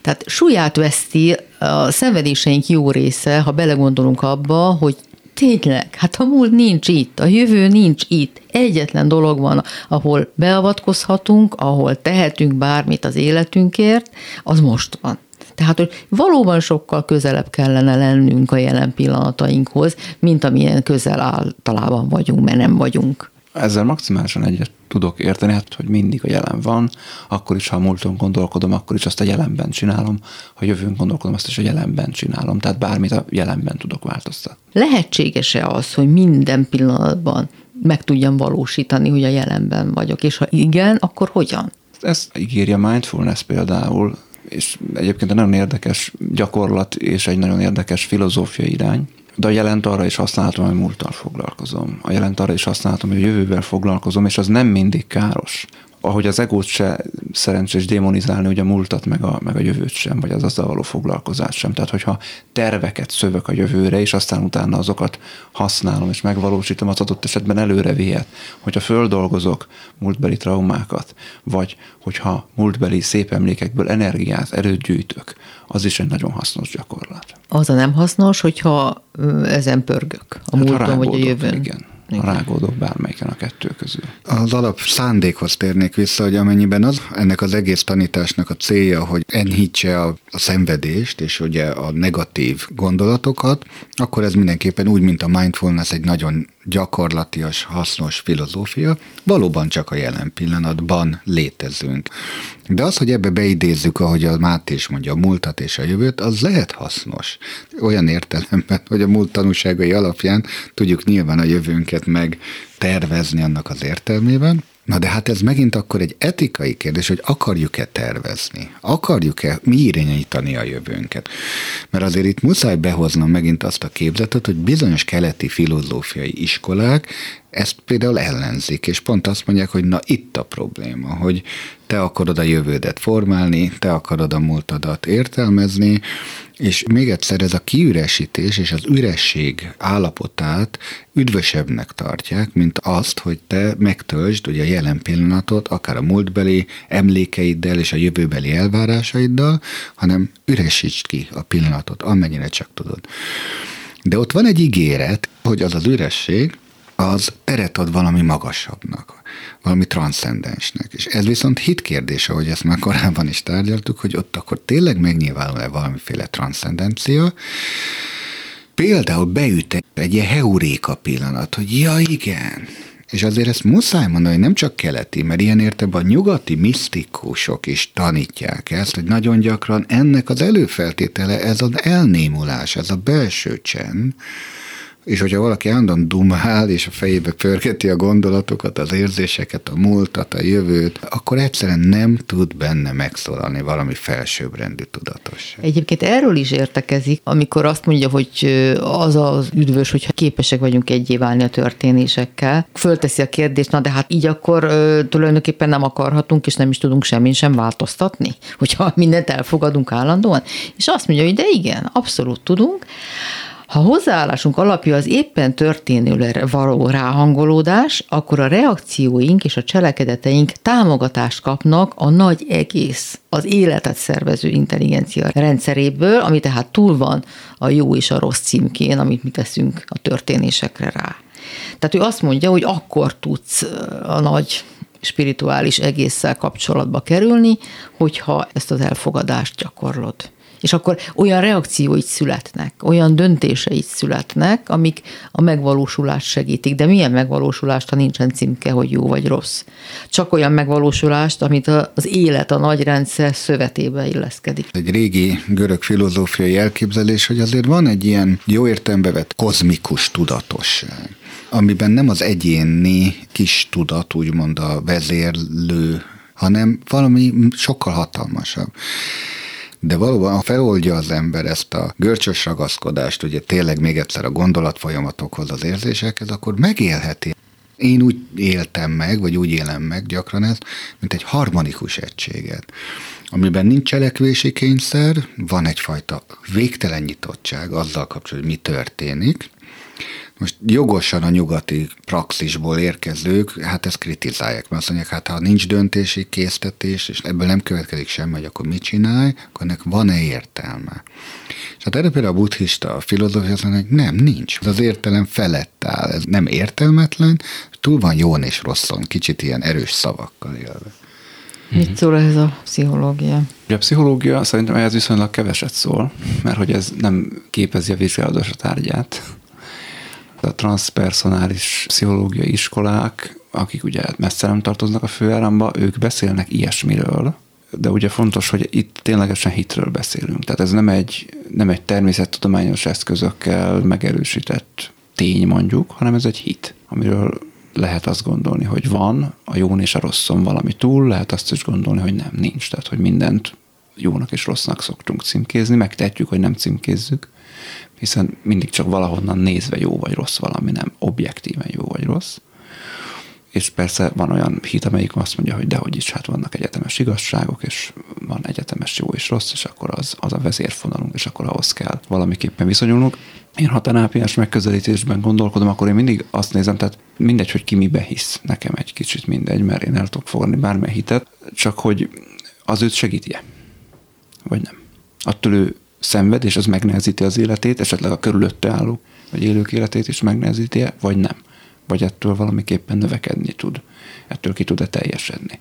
Tehát súlyát veszti a szenvedéseink jó része, ha belegondolunk abba, hogy tényleg, hát a múlt nincs itt, a jövő nincs itt. Egyetlen dolog van, ahol beavatkozhatunk, ahol tehetünk bármit az életünkért, az most van. Tehát, hogy valóban sokkal közelebb kellene lennünk a jelen pillanatainkhoz, mint amilyen közel általában vagyunk, mert nem vagyunk. Ezzel maximálisan egyet tudok érteni, hát, hogy mindig a jelen van, akkor is, ha a múlton gondolkodom, akkor is azt a jelenben csinálom, ha jövőn gondolkodom, azt is a jelenben csinálom, tehát bármit a jelenben tudok változtatni. Lehetséges-e az, hogy minden pillanatban meg tudjam valósítani, hogy a jelenben vagyok, és ha igen, akkor hogyan? Ezt ígéri a mindfulness például, és egyébként egy nagyon érdekes gyakorlat és egy nagyon érdekes filozófiai irány, de a jelent arra is használhatom, hogy múlttal foglalkozom. A jelent arra is használhatom, hogy jövővel foglalkozom, és az nem mindig káros. Ahogy az egót se szerencsés démonizálni, ugye a múltat, meg a, meg a jövőt sem, vagy az azzal való foglalkozás sem. Tehát, hogyha terveket szövök a jövőre, és aztán utána azokat használom és megvalósítom, az adott esetben előre vihet. Hogyha földolgozok múltbeli traumákat, vagy hogyha múltbeli szép emlékekből energiát, erőt gyűjtök, az is egy nagyon hasznos gyakorlat. Az a nem hasznos, hogyha ezen pörgök a hát múlton vagy a jövőn. Igen. Igen. rágódok bármelyiken a kettő közül. Az alap szándékhoz térnék vissza, hogy amennyiben az, ennek az egész tanításnak a célja, hogy enyhítse a, a szenvedést és ugye a negatív gondolatokat, akkor ez mindenképpen úgy, mint a mindfulness egy nagyon gyakorlatias, hasznos filozófia, valóban csak a jelen pillanatban létezünk. De az, hogy ebbe beidézzük, ahogy a Máté is mondja, a múltat és a jövőt, az lehet hasznos. Olyan értelemben, hogy a múlt tanúságai alapján tudjuk nyilván a jövőnket meg tervezni annak az értelmében, Na de hát ez megint akkor egy etikai kérdés, hogy akarjuk-e tervezni? Akarjuk-e mi irányítani a jövőnket? Mert azért itt muszáj behoznom megint azt a képzetet, hogy bizonyos keleti filozófiai iskolák ezt például ellenzik, és pont azt mondják, hogy na itt a probléma, hogy te akarod a jövődet formálni, te akarod a múltadat értelmezni, és még egyszer ez a kiüresítés és az üresség állapotát üdvösebbnek tartják, mint azt, hogy te megtöltsd ugye a jelen pillanatot, akár a múltbeli emlékeiddel és a jövőbeli elvárásaiddal, hanem üresítsd ki a pillanatot, amennyire csak tudod. De ott van egy ígéret, hogy az az üresség, az teret ad valami magasabbnak, valami transzcendensnek. És ez viszont hit kérdése, hogy ezt már korábban is tárgyaltuk, hogy ott akkor tényleg megnyilvánul-e valamiféle transzcendencia, Például beüt egy ilyen heuréka pillanat, hogy ja igen, és azért ezt muszáj mondani, hogy nem csak keleti, mert ilyen értelemben a nyugati misztikusok is tanítják ezt, hogy nagyon gyakran ennek az előfeltétele ez az elnémulás, ez a belső csend, és hogyha valaki állandóan dumál, és a fejébe pörgeti a gondolatokat, az érzéseket, a múltat, a jövőt, akkor egyszerűen nem tud benne megszólalni valami felsőbbrendű tudatosság. Egyébként erről is értekezik, amikor azt mondja, hogy az az üdvös, hogyha képesek vagyunk egyé válni a történésekkel. Fölteszi a kérdést, na de hát így akkor tulajdonképpen nem akarhatunk, és nem is tudunk semmin sem változtatni, hogyha mindent elfogadunk állandóan. És azt mondja, hogy de igen, abszolút tudunk. Ha hozzáállásunk alapja az éppen történőre való ráhangolódás, akkor a reakcióink és a cselekedeteink támogatást kapnak a nagy egész, az életet szervező intelligencia rendszeréből, ami tehát túl van a jó és a rossz címkén, amit mi teszünk a történésekre rá. Tehát ő azt mondja, hogy akkor tudsz a nagy spirituális egésszel kapcsolatba kerülni, hogyha ezt az elfogadást gyakorlod. És akkor olyan reakcióit születnek, olyan döntéseit születnek, amik a megvalósulást segítik. De milyen megvalósulást, ha nincsen címke, hogy jó vagy rossz? Csak olyan megvalósulást, amit az élet, a nagy rendszer szövetébe illeszkedik. Egy régi görög filozófiai elképzelés, hogy azért van egy ilyen jó értelembe vett kozmikus tudatosság amiben nem az egyéni kis tudat, úgymond a vezérlő, hanem valami sokkal hatalmasabb de valóban ha feloldja az ember ezt a görcsös ragaszkodást, ugye tényleg még egyszer a gondolatfolyamatokhoz, az érzésekhez, akkor megélheti. Én úgy éltem meg, vagy úgy élem meg gyakran ezt, mint egy harmonikus egységet, amiben nincs cselekvési kényszer, van egyfajta végtelen nyitottság azzal kapcsolatban, hogy mi történik, most jogosan a nyugati praxisból érkezők, hát ezt kritizálják, mert azt mondják, hát ha nincs döntési késztetés, és ebből nem következik semmi, hogy akkor mit csinálj, akkor ennek van-e értelme? És hát erre például a buddhista a filozófia azt mondja, hogy nem, nincs. Ez az értelem felett áll, ez nem értelmetlen, túl van jón és rosszon, kicsit ilyen erős szavakkal élve. Mit szól ez a pszichológia? A pszichológia szerintem ehhez viszonylag keveset szól, mert hogy ez nem képezi a vizsgálatos tárgyát a transpersonális pszichológiai iskolák, akik ugye messze nem tartoznak a főáramba, ők beszélnek ilyesmiről, de ugye fontos, hogy itt ténylegesen hitről beszélünk. Tehát ez nem egy, nem egy természettudományos eszközökkel megerősített tény mondjuk, hanem ez egy hit, amiről lehet azt gondolni, hogy van a jón és a rosszon valami túl, lehet azt is gondolni, hogy nem, nincs. Tehát, hogy mindent jónak és rossznak szoktunk címkézni, megtehetjük, hogy nem címkézzük, hiszen mindig csak valahonnan nézve jó vagy rossz valami, nem objektíven jó vagy rossz. és persze van olyan hit, amelyik azt mondja, hogy dehogy is, hát vannak egyetemes igazságok, és van egyetemes jó és rossz, és akkor az, az a vezérfonalunk, és akkor ahhoz kell valamiképpen viszonyulnunk. Én ha terápiás megközelítésben gondolkodom, akkor én mindig azt nézem, tehát mindegy, hogy ki mibe hisz, nekem egy kicsit mindegy, mert én el tudok fogadni bármilyen hitet, csak hogy az őt segíti vagy nem. Attól ő szenved, és az megnehezíti az életét, esetleg a körülötte álló, vagy élők életét is megnehezíti vagy nem. Vagy ettől valamiképpen növekedni tud. Ettől ki tud-e teljesedni.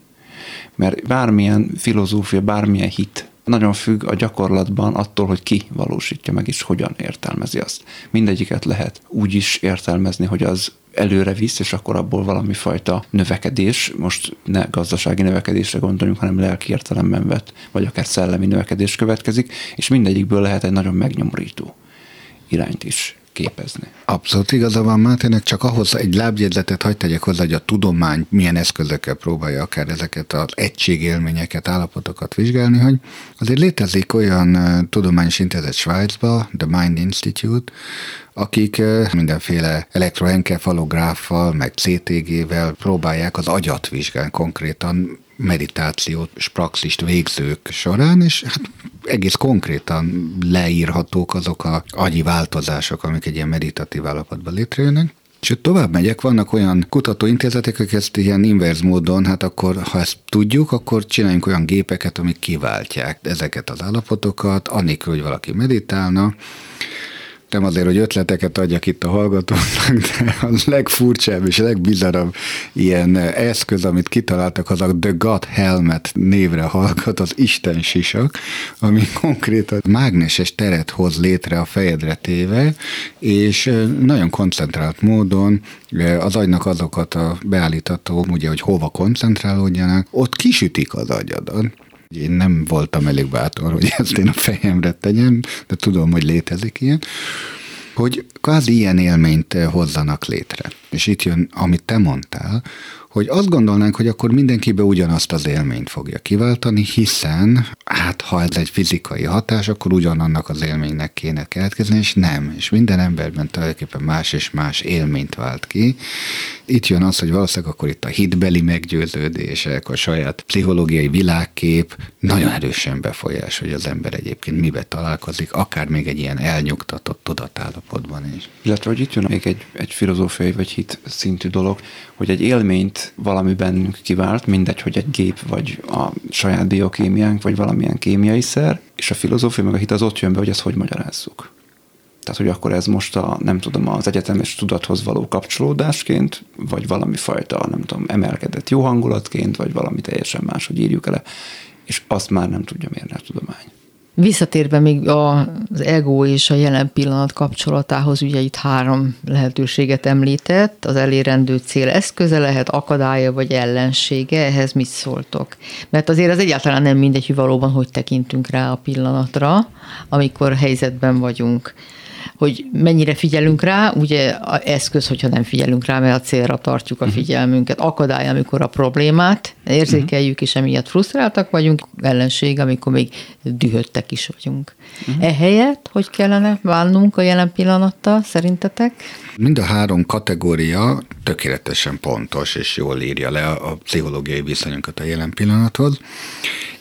Mert bármilyen filozófia, bármilyen hit nagyon függ a gyakorlatban attól, hogy ki valósítja meg, és hogyan értelmezi azt. Mindegyiket lehet úgy is értelmezni, hogy az előre visz, és akkor abból valami fajta növekedés, most ne gazdasági növekedésre gondoljunk, hanem lelki értelemben vett, vagy akár szellemi növekedés következik, és mindegyikből lehet egy nagyon megnyomorító irányt is képezni. Abszolút igaza van Mátének, csak ahhoz egy lábjegyzetet hagyd tegyek hozzá, hogy a tudomány milyen eszközökkel próbálja akár ezeket az egységélményeket, állapotokat vizsgálni, hogy azért létezik olyan tudományos intézet Svájcba, The Mind Institute, akik mindenféle elektroenkefalográffal, meg CTG-vel próbálják az agyat vizsgálni konkrétan meditációt és praxist végzők során, és hát egész konkrétan leírhatók azok a agyi változások, amik egy ilyen meditatív állapotban létrejönnek. És tovább megyek, vannak olyan kutatóintézetek, akik ezt ilyen inverz módon, hát akkor, ha ezt tudjuk, akkor csináljunk olyan gépeket, amik kiváltják ezeket az állapotokat, anélkül, hogy valaki meditálna, nem azért, hogy ötleteket adjak itt a hallgatóknak, de a legfurcsább és legbizarabb ilyen eszköz, amit kitaláltak, az a The God Helmet névre hallgat, az Isten sisak, ami konkrétan mágneses teret hoz létre a fejedre téve, és nagyon koncentrált módon az agynak azokat a beállítató, ugye, hogy hova koncentrálódjanak, ott kisütik az agyadat. Én nem voltam elég bátor, hogy ezt én a fejemre tegyem, de tudom, hogy létezik ilyen hogy kvázi ilyen élményt hozzanak létre. És itt jön, amit te mondtál, hogy azt gondolnánk, hogy akkor mindenkibe ugyanazt az élményt fogja kiváltani, hiszen hát ha ez egy fizikai hatás, akkor ugyanannak az élménynek kéne keletkezni, és nem. És minden emberben tulajdonképpen más és más élményt vált ki. Itt jön az, hogy valószínűleg akkor itt a hitbeli meggyőződések, a saját pszichológiai világkép nagyon erősen befolyás, hogy az ember egyébként mibe találkozik, akár még egy ilyen elnyugtatott tudatállapotban is. Illetve, hogy itt jön még egy, egy filozófiai vagy hit szintű dolog, hogy egy élményt valami bennünk kivált, mindegy, hogy egy gép, vagy a saját biokémiánk, vagy valamilyen kémiai szer, és a filozófia meg a hit az ott jön be, hogy ezt hogy magyarázzuk. Tehát, hogy akkor ez most a, nem tudom, az egyetemes tudathoz való kapcsolódásként, vagy valami fajta, nem tudom, emelkedett jó hangulatként, vagy valami teljesen más, hogy írjuk ele, és azt már nem tudja mérni a tudomány. Visszatérve még az ego és a jelen pillanat kapcsolatához, ugye itt három lehetőséget említett, az elérendő cél eszköze lehet, akadálya vagy ellensége, ehhez mit szóltok? Mert azért az egyáltalán nem mindegy, hogy valóban hogy tekintünk rá a pillanatra, amikor helyzetben vagyunk hogy mennyire figyelünk rá, ugye a eszköz, hogyha nem figyelünk rá, mert a célra tartjuk a mhm. figyelmünket. Akadály, amikor a problémát érzékeljük, és emiatt frusztráltak vagyunk, ellenség, amikor még dühöttek is vagyunk. Uh-huh. Ehelyett, hogy kellene válnunk a jelen pillanattal, szerintetek? Mind a három kategória tökéletesen pontos, és jól írja le a pszichológiai viszonyunkat a jelen pillanathoz.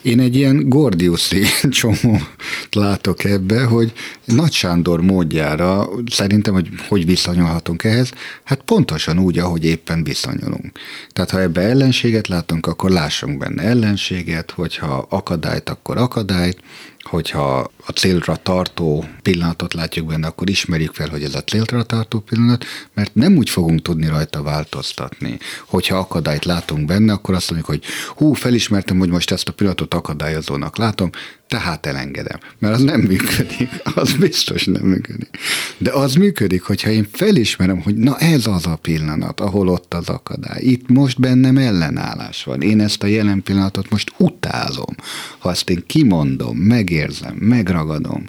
Én egy ilyen gordiuszi [LAUGHS] csomót látok ebbe, hogy Nagy Sándor módjára szerintem, hogy hogy viszonyulhatunk ehhez, hát pontosan úgy, ahogy éppen viszonyulunk. Tehát ha ebbe ellenséget látunk, akkor lássunk benne ellenséget, hogyha akadályt, akkor akadályt, hogyha a célra tartó pillanatot látjuk benne, akkor ismerjük fel, hogy ez a célra tartó pillanat, mert nem úgy fogunk tudni rajta változtatni. Hogyha akadályt látunk benne, akkor azt mondjuk, hogy hú, felismertem, hogy most ezt a pillanatot akadályozónak látom, tehát elengedem. Mert az nem működik, [LAUGHS] az biztos nem működik. De az működik, hogyha én felismerem, hogy na ez az a pillanat, ahol ott az akadály. Itt most bennem ellenállás van. Én ezt a jelen pillanatot most utázom. Ha ezt én kimondom, megérzem, megragadom,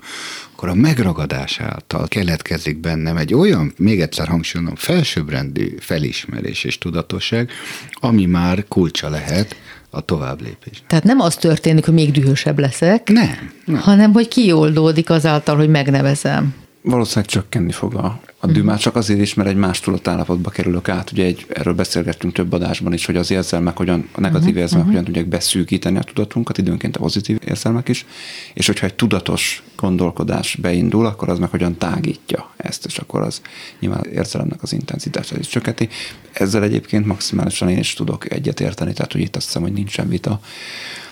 akkor a megragadás által keletkezik bennem egy olyan, még egyszer hangsúlyozom, felsőbbrendű felismerés és tudatosság, ami már kulcsa lehet a tovább lépés. Tehát nem az történik, hogy még dühösebb leszek, nem, nem. hanem hogy kioldódik azáltal, hogy megnevezem. Valószínűleg csökkenni fog a, a dű, már csak azért is, mert egy más tudatállapotba kerülök át. Ugye egy, erről beszélgettünk több adásban is, hogy az érzelmek hogyan, a negatív uh-huh. érzelmek uh-huh. hogyan tudják beszűkíteni a tudatunkat, időnként a pozitív érzelmek is, és hogyha egy tudatos gondolkodás beindul, akkor az meg hogyan tágítja ezt, és akkor az nyilván érzelemnek az intenzitását is csökkenti. Ezzel egyébként maximálisan én is tudok egyetérteni, tehát hogy itt azt hiszem, hogy nincsen vita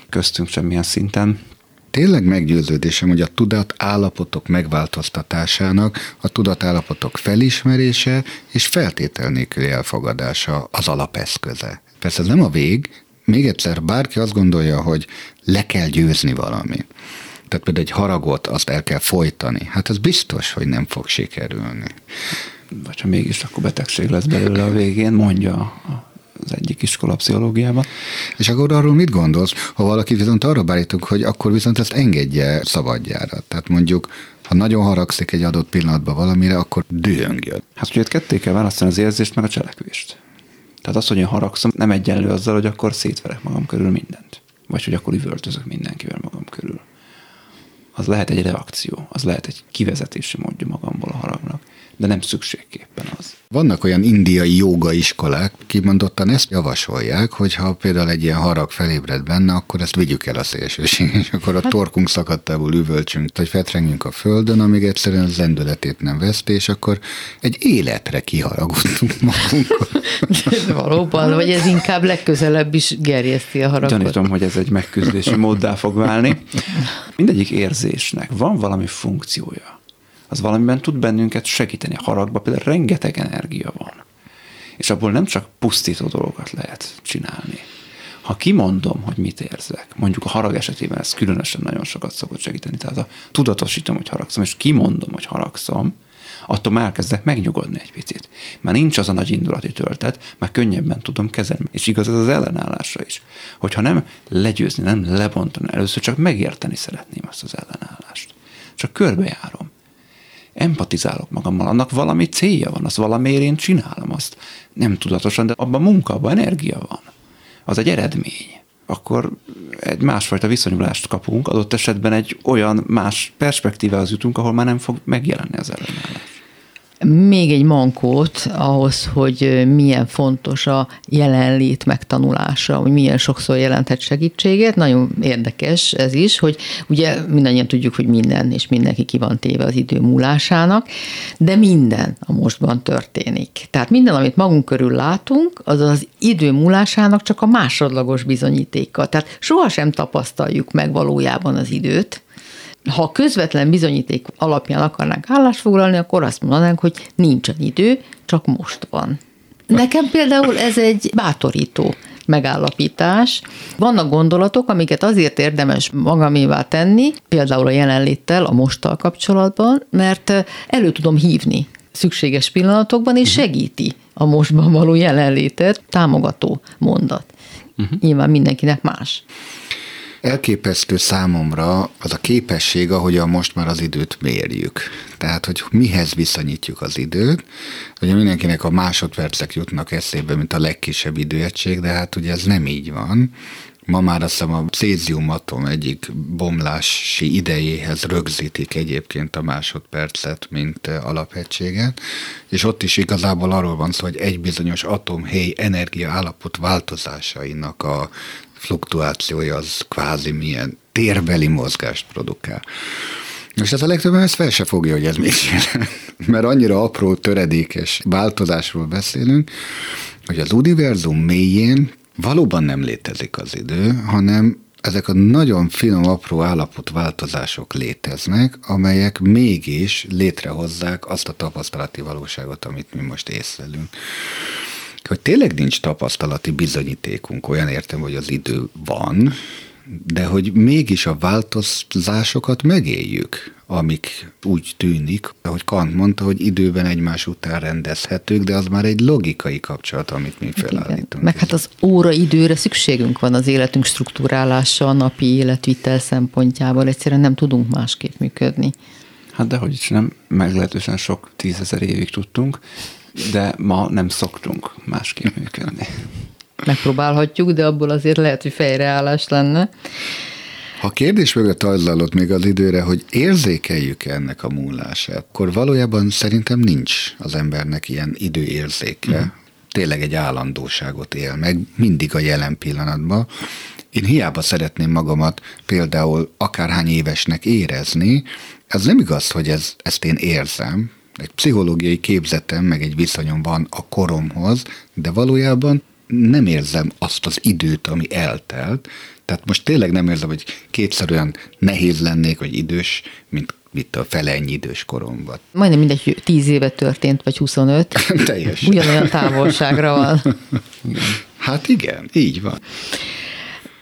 köztünk semmilyen szinten tényleg meggyőződésem, hogy a tudat állapotok megváltoztatásának a tudatállapotok felismerése és feltétel nélküli elfogadása az alapeszköze. Persze ez nem a vég, még egyszer, bárki azt gondolja, hogy le kell győzni valami. Tehát például egy haragot azt el kell folytani. Hát ez biztos, hogy nem fog sikerülni. Vagy ha mégis, akkor betegség lesz belőle a végén, mondja a az egyik iskola pszichológiában. És akkor arról mit gondolsz, ha valaki viszont arra bárítunk, hogy akkor viszont ezt engedje szabadjára? Tehát mondjuk ha nagyon haragszik egy adott pillanatban valamire, akkor dühöngjön. Hát ugye ketté kell választani az érzést meg a cselekvést. Tehát az, hogy én haragszom, nem egyenlő azzal, hogy akkor szétverek magam körül mindent. Vagy hogy akkor üvöltözök mindenkivel magam körül. Az lehet egy reakció, az lehet egy kivezetési módja magamból a haragnak de nem szükségképpen az. Vannak olyan indiai joga iskolák, kimondottan ezt javasolják, hogy ha például egy ilyen harag felébred benne, akkor ezt vigyük el a szélsőség, és akkor a hát... torkunk szakadtából üvölcsünk, vagy fetrengjünk a földön, amíg egyszerűen az lendületét nem veszti, és akkor egy életre kiharagudtunk [LAUGHS] magunkon. Valóban, vagy ez inkább legközelebb is gerjeszti a haragot. Gyanítom, hogy ez egy megküzdési móddá fog válni. Mindegyik érzésnek van valami funkciója az valamiben tud bennünket segíteni. A haragban például rengeteg energia van. És abból nem csak pusztító dolgokat lehet csinálni. Ha kimondom, hogy mit érzek, mondjuk a harag esetében ez különösen nagyon sokat szokott segíteni. Tehát ha tudatosítom, hogy haragszom, és kimondom, hogy haragszom, attól már elkezdek megnyugodni egy picit. Már nincs az a nagy indulati töltet, már könnyebben tudom kezelni. És igaz ez az ellenállásra is. Hogyha nem legyőzni, nem lebontani, először csak megérteni szeretném azt az ellenállást. Csak körbejárom empatizálok magammal, annak valami célja van, az valamiért én csinálom azt. Nem tudatosan, de abban munka, abban energia van. Az egy eredmény. Akkor egy másfajta viszonyulást kapunk, adott esetben egy olyan más perspektívához jutunk, ahol már nem fog megjelenni az ellenállás még egy mankót ahhoz, hogy milyen fontos a jelenlét megtanulása, hogy milyen sokszor jelenthet segítséget. Nagyon érdekes ez is, hogy ugye mindannyian tudjuk, hogy minden és mindenki ki van téve az idő múlásának, de minden a mostban történik. Tehát minden, amit magunk körül látunk, az az idő múlásának csak a másodlagos bizonyítéka. Tehát sohasem tapasztaljuk meg valójában az időt, ha közvetlen bizonyíték alapján akarnánk állásfoglalni, akkor azt mondanánk, hogy nincsen idő, csak most van. Nekem például ez egy bátorító megállapítás. Vannak gondolatok, amiket azért érdemes magamévá tenni, például a jelenléttel, a mosttal kapcsolatban, mert elő tudom hívni szükséges pillanatokban, és segíti a mostban való jelenlétet, támogató mondat. Uh-huh. Nyilván mindenkinek más. Elképesztő számomra az a képesség, a most már az időt mérjük. Tehát, hogy mihez viszonyítjuk az időt. Ugye mindenkinek a másodpercek jutnak eszébe, mint a legkisebb időegység, de hát ugye ez nem így van. Ma már azt hiszem a cézium atom egyik bomlási idejéhez rögzítik egyébként a másodpercet, mint alapegységet, és ott is igazából arról van szó, hogy egy bizonyos atomhéj energia állapot változásainak a fluktuációja az kvázi milyen térbeli mozgást produkál. És ez a legtöbb ezt fel se fogja, hogy ez mit jelent. [LAUGHS] Mert annyira apró, töredékes változásról beszélünk, hogy az univerzum mélyén valóban nem létezik az idő, hanem ezek a nagyon finom, apró állapotváltozások léteznek, amelyek mégis létrehozzák azt a tapasztalati valóságot, amit mi most észlelünk hogy tényleg nincs tapasztalati bizonyítékunk, olyan értem, hogy az idő van, de hogy mégis a változásokat megéljük, amik úgy tűnik, ahogy Kant mondta, hogy időben egymás után rendezhetők, de az már egy logikai kapcsolat, amit mi felállítunk. Igen. Meg hát az óra időre szükségünk van az életünk struktúrálása, a napi életvitel szempontjából, egyszerűen nem tudunk másképp működni. Hát de hogy is nem, meglehetősen sok tízezer évig tudtunk, de ma nem szoktunk másképp működni. Megpróbálhatjuk, de abból azért lehet, hogy fejreállás lenne. Ha a kérdés mögött az még az időre, hogy érzékeljük ennek a múlását, akkor valójában szerintem nincs az embernek ilyen időérzéke. Mm. Tényleg egy állandóságot él meg, mindig a jelen pillanatban. Én hiába szeretném magamat például akárhány évesnek érezni, ez nem igaz, hogy ez, ezt én érzem, egy pszichológiai képzetem, meg egy viszonyom van a koromhoz, de valójában nem érzem azt az időt, ami eltelt. Tehát most tényleg nem érzem, hogy kétszer olyan nehéz lennék, vagy idős, mint mit a fele ennyi idős koromban. Majdnem mindegy, 10 éve történt, vagy 25. [LAUGHS] Teljesen. Ugyanolyan távolságra van. [LAUGHS] Hát igen, így van.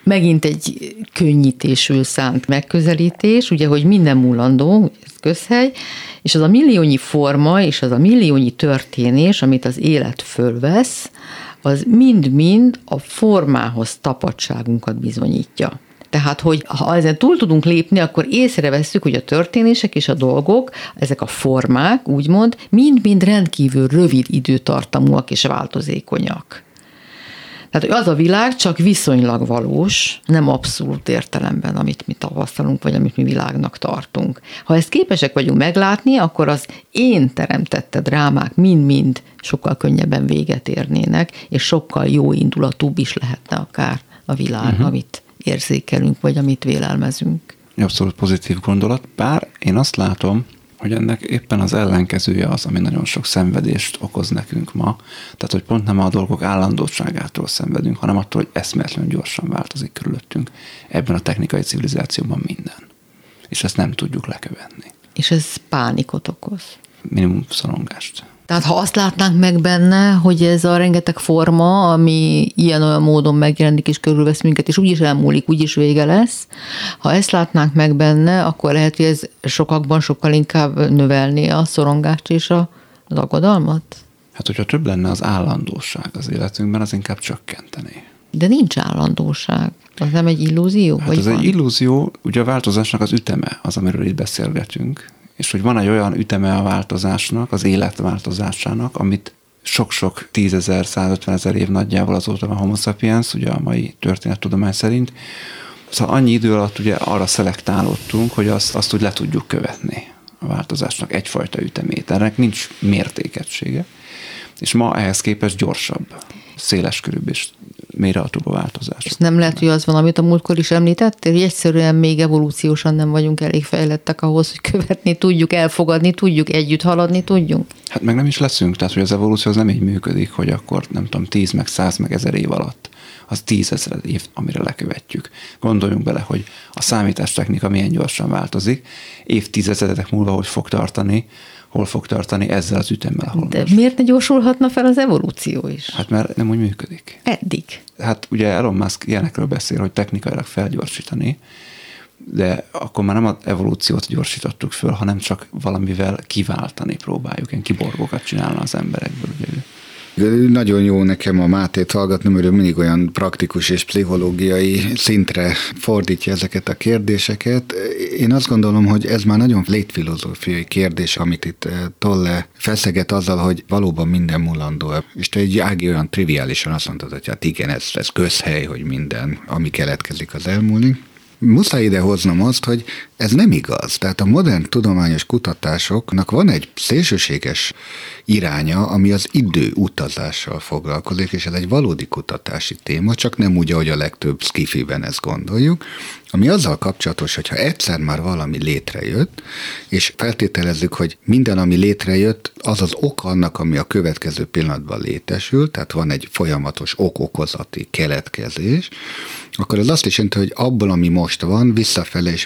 Megint egy könnyítésül szánt megközelítés, ugye, hogy minden múlandó, ez közhely, és az a milliónyi forma, és az a milliónyi történés, amit az élet fölvesz, az mind-mind a formához tapadságunkat bizonyítja. Tehát, hogy ha ezen túl tudunk lépni, akkor észrevesszük, hogy a történések és a dolgok, ezek a formák, úgymond, mind-mind rendkívül rövid időtartamúak és változékonyak. Tehát az a világ csak viszonylag valós, nem abszolút értelemben, amit mi tapasztalunk, vagy amit mi világnak tartunk. Ha ezt képesek vagyunk meglátni, akkor az én teremtette drámák mind-mind sokkal könnyebben véget érnének, és sokkal jó indulatúbb is lehetne akár a világ, uh-huh. amit érzékelünk, vagy amit vélelmezünk. Abszolút pozitív gondolat, bár én azt látom, hogy ennek éppen az ellenkezője az, ami nagyon sok szenvedést okoz nekünk ma. Tehát, hogy pont nem a dolgok állandóságától szenvedünk, hanem attól, hogy eszméletlenül gyorsan változik körülöttünk ebben a technikai civilizációban minden. És ezt nem tudjuk lekövetni. És ez pánikot okoz. Minimum szorongást. Tehát ha azt látnánk meg benne, hogy ez a rengeteg forma, ami ilyen-olyan módon megjelenik és körülvesz minket, és úgyis elmúlik, úgyis vége lesz, ha ezt látnánk meg benne, akkor lehet, hogy ez sokakban sokkal inkább növelni a szorongást és a, az aggodalmat? Hát, hogyha több lenne az állandóság az életünkben, az inkább csökkenteni. De nincs állandóság. Az nem egy illúzió? Hát ez van? egy illúzió, ugye a változásnak az üteme az, amiről itt beszélgetünk és hogy van egy olyan üteme a változásnak, az élet változásának, amit sok-sok tízezer, 150 ezer év nagyjából azóta van homo sapiens, ugye a mai történettudomány szerint. Szóval annyi idő alatt ugye arra szelektálódtunk, hogy azt, azt úgy le tudjuk követni a változásnak egyfajta ütemét. Ennek nincs mértékegysége, és ma ehhez képest gyorsabb, széleskörűbb és mélyrehatóbb a változás. És nem lehet, hogy az van, amit a múltkor is említettél, hogy egyszerűen még evolúciósan nem vagyunk elég fejlettek ahhoz, hogy követni tudjuk, elfogadni tudjuk, együtt haladni tudjunk? Hát meg nem is leszünk, tehát hogy az evolúció az nem így működik, hogy akkor nem tudom, tíz meg száz meg ezer év alatt az tízezer év, amire lekövetjük. Gondoljunk bele, hogy a számítástechnika milyen gyorsan változik, évtizedek múlva hogy fog tartani, hol fog tartani ezzel az ütemmel, ahol De most. miért ne gyorsulhatna fel az evolúció is? Hát mert nem úgy működik. Eddig. Hát ugye Elon Musk ilyenekről beszél, hogy technikailag felgyorsítani, de akkor már nem az evolúciót gyorsítottuk föl, hanem csak valamivel kiváltani próbáljuk, ilyen kiborgokat csinálni az emberekből. Ugye nagyon jó nekem a Mátét hallgatni, mert ő mindig olyan praktikus és pszichológiai szintre fordítja ezeket a kérdéseket. Én azt gondolom, hogy ez már nagyon létfilozófiai kérdés, amit itt eh, Tolle feszeget azzal, hogy valóban minden mulandó. És te egy Ági olyan triviálisan azt mondtad, hogy hát igen, ez, ez közhely, hogy minden, ami keletkezik, az elmúlik muszáj ide hoznom azt, hogy ez nem igaz. Tehát a modern tudományos kutatásoknak van egy szélsőséges iránya, ami az idő utazással foglalkozik, és ez egy valódi kutatási téma, csak nem úgy, ahogy a legtöbb skifiben ezt gondoljuk, ami azzal kapcsolatos, hogyha egyszer már valami létrejött, és feltételezzük, hogy minden, ami létrejött, az az ok annak, ami a következő pillanatban létesül, tehát van egy folyamatos ok-okozati keletkezés, akkor az azt is jelenti, hogy abból, ami most van, visszafele és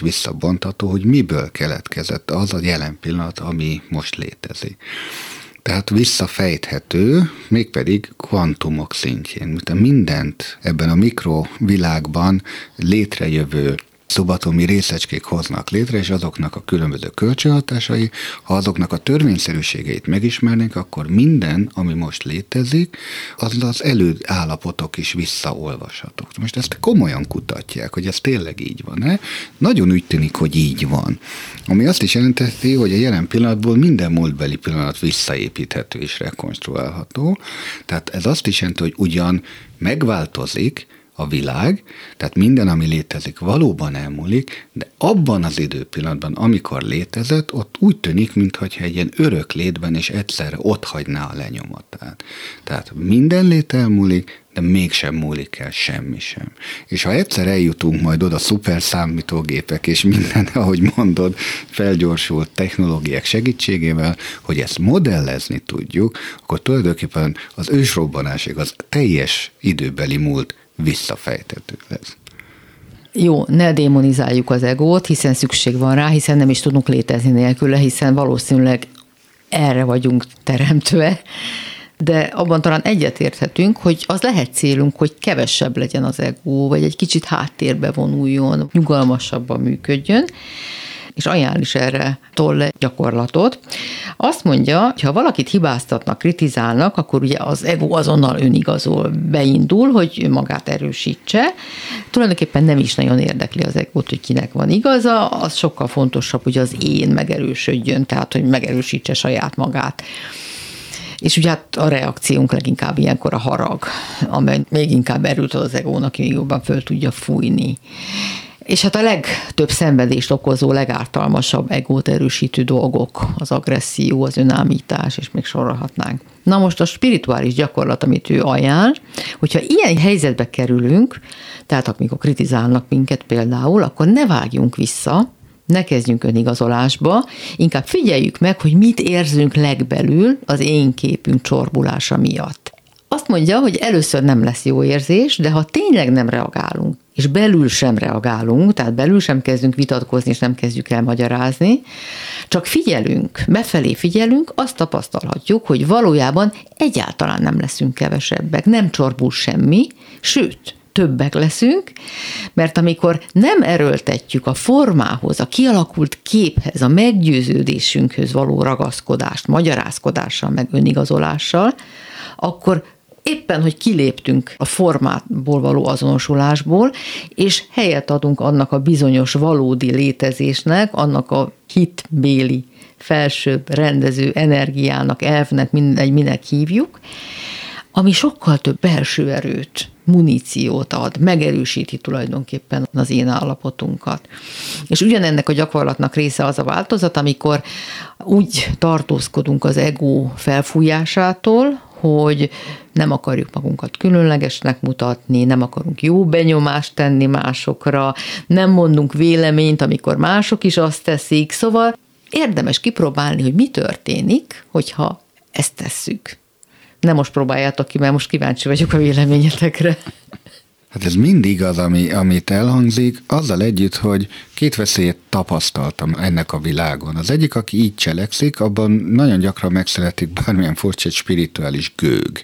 visszabontató, hogy miből keletkezett az a jelen pillanat, ami most létezik. Tehát visszafejthető, mégpedig kvantumok szintjén. Mint mindent ebben a mikrovilágban létrejövő szubatomi részecskék hoznak létre, és azoknak a különböző kölcsönhatásai, ha azoknak a törvényszerűségeit megismernénk, akkor minden, ami most létezik, az az előállapotok is visszaolvashatók. Most ezt komolyan kutatják, hogy ez tényleg így van-e. Nagyon úgy tűnik, hogy így van. Ami azt is jelenteti, hogy a jelen pillanatból minden múltbeli pillanat visszaépíthető és rekonstruálható. Tehát ez azt is jelenti, hogy ugyan megváltozik, a világ, tehát minden, ami létezik, valóban elmúlik, de abban az időpillanatban, amikor létezett, ott úgy tűnik, mintha egy ilyen örök létben és egyszerre ott hagyná a lenyomatát. Tehát minden lét elmúlik, de mégsem múlik el semmi sem. És ha egyszer eljutunk majd oda szuper számítógépek és minden, [LAUGHS] ahogy mondod, felgyorsult technológiák segítségével, hogy ezt modellezni tudjuk, akkor tulajdonképpen az ősrobbanásig az teljes időbeli múlt visszafejtető lesz. Jó, ne démonizáljuk az egót, hiszen szükség van rá, hiszen nem is tudunk létezni nélküle, hiszen valószínűleg erre vagyunk teremtve, de abban talán egyetérthetünk, hogy az lehet célunk, hogy kevesebb legyen az ego, vagy egy kicsit háttérbe vonuljon, nyugalmasabban működjön, és ajánl is erre tolle gyakorlatot. Azt mondja, hogy ha valakit hibáztatnak, kritizálnak, akkor ugye az ego azonnal önigazol, beindul, hogy magát erősítse. Tulajdonképpen nem is nagyon érdekli az egót, hogy kinek van igaza, az sokkal fontosabb, hogy az én megerősödjön, tehát hogy megerősítse saját magát. És ugye hát a reakciónk leginkább ilyenkor a harag, amely még inkább erőt az egónak, még jobban föl tudja fújni. És hát a legtöbb szenvedést okozó, legártalmasabb egót erősítő dolgok, az agresszió, az önállítás, és még sorolhatnánk. Na most a spirituális gyakorlat, amit ő ajánl, hogyha ilyen helyzetbe kerülünk, tehát amikor kritizálnak minket például, akkor ne vágjunk vissza, ne kezdjünk önigazolásba, inkább figyeljük meg, hogy mit érzünk legbelül az én képünk csorbulása miatt. Azt mondja, hogy először nem lesz jó érzés, de ha tényleg nem reagálunk, és belül sem reagálunk, tehát belül sem kezdünk vitatkozni, és nem kezdjük el magyarázni, csak figyelünk, befelé figyelünk, azt tapasztalhatjuk, hogy valójában egyáltalán nem leszünk kevesebbek, nem csorbul semmi, sőt, többek leszünk, mert amikor nem erőltetjük a formához, a kialakult képhez, a meggyőződésünkhöz való ragaszkodást, magyarázkodással, meg önigazolással, akkor éppen, hogy kiléptünk a formából való azonosulásból, és helyet adunk annak a bizonyos valódi létezésnek, annak a hitbéli felsőbb rendező energiának, elvnek, mindegy, minek hívjuk, ami sokkal több belső erőt, muníciót ad, megerősíti tulajdonképpen az én állapotunkat. És ugyanennek a gyakorlatnak része az a változat, amikor úgy tartózkodunk az ego felfújásától, hogy nem akarjuk magunkat különlegesnek mutatni, nem akarunk jó benyomást tenni másokra, nem mondunk véleményt, amikor mások is azt teszik, szóval érdemes kipróbálni, hogy mi történik, hogyha ezt tesszük. Nem most próbáljátok ki, mert most kíváncsi vagyok a véleményetekre. Hát ez mindig az, ami, amit elhangzik, azzal együtt, hogy két veszélyet tapasztaltam ennek a világon. Az egyik, aki így cselekszik, abban nagyon gyakran megszületik bármilyen furcsa egy spirituális gőg.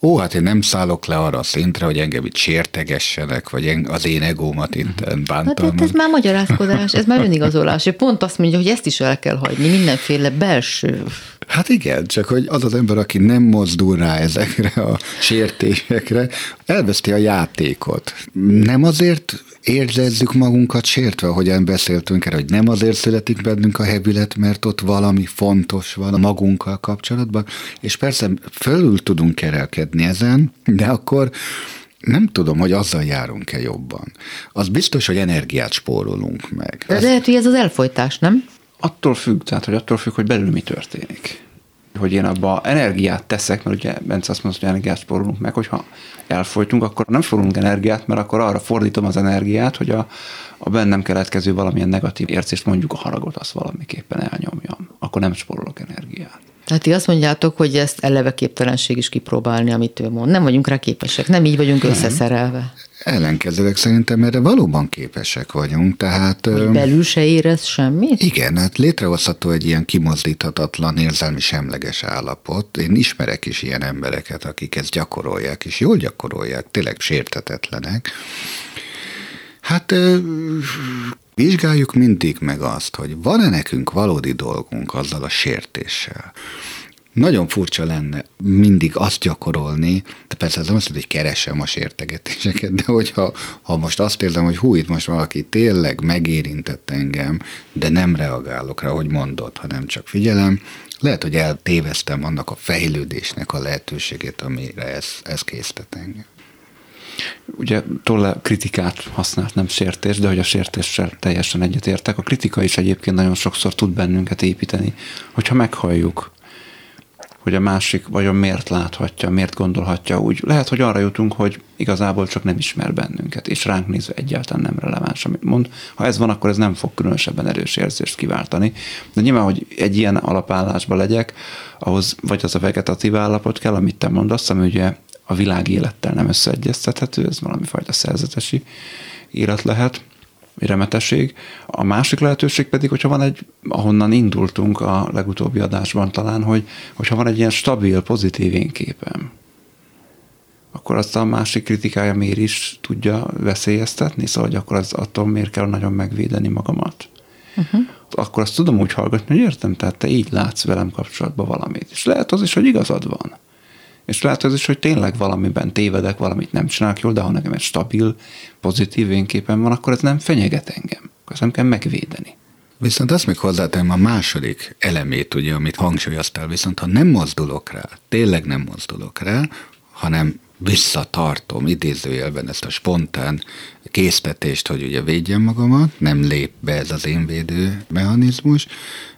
Ó, hát én nem szállok le arra a szintre, hogy engem itt sértegessenek, vagy az én egómat itt bántalmaz. Hát ez már magyarázkodás, ez már önigazolás. Pont azt mondja, hogy ezt is el kell hagyni, mindenféle belső Hát igen, csak hogy az az ember, aki nem mozdul rá ezekre a sértésekre, elveszti a játékot. Nem azért érzezzük magunkat sértve, ahogyan beszéltünk erre, hogy nem azért születik bennünk a hevület, mert ott valami fontos van a magunkkal kapcsolatban, és persze fölül tudunk kerelkedni ezen, de akkor nem tudom, hogy azzal járunk-e jobban. Az biztos, hogy energiát spórolunk meg. De lehet, hogy ez az elfolytás, nem? Attól függ, tehát hogy attól függ, hogy belül mi történik. Hogy én abba energiát teszek, mert ugye Bence azt mondta, hogy energiát spórolunk meg, hogyha elfolytunk, akkor nem spórolunk energiát, mert akkor arra fordítom az energiát, hogy a, a bennem keletkező valamilyen negatív érzést, mondjuk a haragot, azt valamiképpen elnyomjam. Akkor nem spórolok energiát. Tehát ti azt mondjátok, hogy ezt eleve képtelenség is kipróbálni, amit ő mond. Nem vagyunk rá képesek, nem így vagyunk nem. összeszerelve. Ellenkezőleg szerintem erre valóban képesek vagyunk, tehát... Hogy belül se érez semmit? Igen, hát létrehozható egy ilyen kimozdíthatatlan, érzelmi semleges állapot. Én ismerek is ilyen embereket, akik ezt gyakorolják, és jól gyakorolják, tényleg sértetetlenek. Hát vizsgáljuk mindig meg azt, hogy van-e nekünk valódi dolgunk azzal a sértéssel. Nagyon furcsa lenne mindig azt gyakorolni, de persze ez nem azt hogy keresem a sértegetéseket, de hogyha ha most azt érzem, hogy hú, itt most valaki tényleg megérintett engem, de nem reagálok rá, hogy mondott, hanem csak figyelem, lehet, hogy eltéveztem annak a fejlődésnek a lehetőségét, amire ez, ez késztet engem. Ugye Tolle kritikát használt, nem sértés, de hogy a sértéssel teljesen egyetértek. A kritika is egyébként nagyon sokszor tud bennünket építeni, hogyha meghalljuk, hogy a másik vajon miért láthatja, miért gondolhatja úgy. Lehet, hogy arra jutunk, hogy igazából csak nem ismer bennünket, és ránk nézve egyáltalán nem releváns, amit mond. Ha ez van, akkor ez nem fog különösebben erős érzést kiváltani. De nyilván, hogy egy ilyen alapállásba legyek, ahhoz vagy az a vegetatív állapot kell, amit te mondasz, ami ugye a világ élettel nem összeegyeztethető, ez valami fajta szerzetesi élet lehet, remetesség. A másik lehetőség pedig, hogyha van egy, ahonnan indultunk a legutóbbi adásban talán, hogy hogyha van egy ilyen stabil, pozitív én képem, akkor azt a másik kritikája miért is tudja veszélyeztetni, szóval hogy akkor az attól miért kell nagyon megvédeni magamat. Uh-huh. Akkor azt tudom úgy hallgatni, hogy értem, tehát te így látsz velem kapcsolatban valamit. És lehet az is, hogy igazad van. És lehet az is, hogy tényleg valamiben tévedek, valamit nem csinálok jól, de ha nekem egy stabil, pozitív énképen van, akkor ez nem fenyeget engem. Akkor nem kell megvédeni. Viszont azt még hozzátenem a második elemét, ugye, amit hangsúlyoztál, viszont ha nem mozdulok rá, tényleg nem mozdulok rá, hanem visszatartom idézőjelben ezt a spontán késztetést, hogy ugye védjem magamat, nem lép be ez az én védő mechanizmus,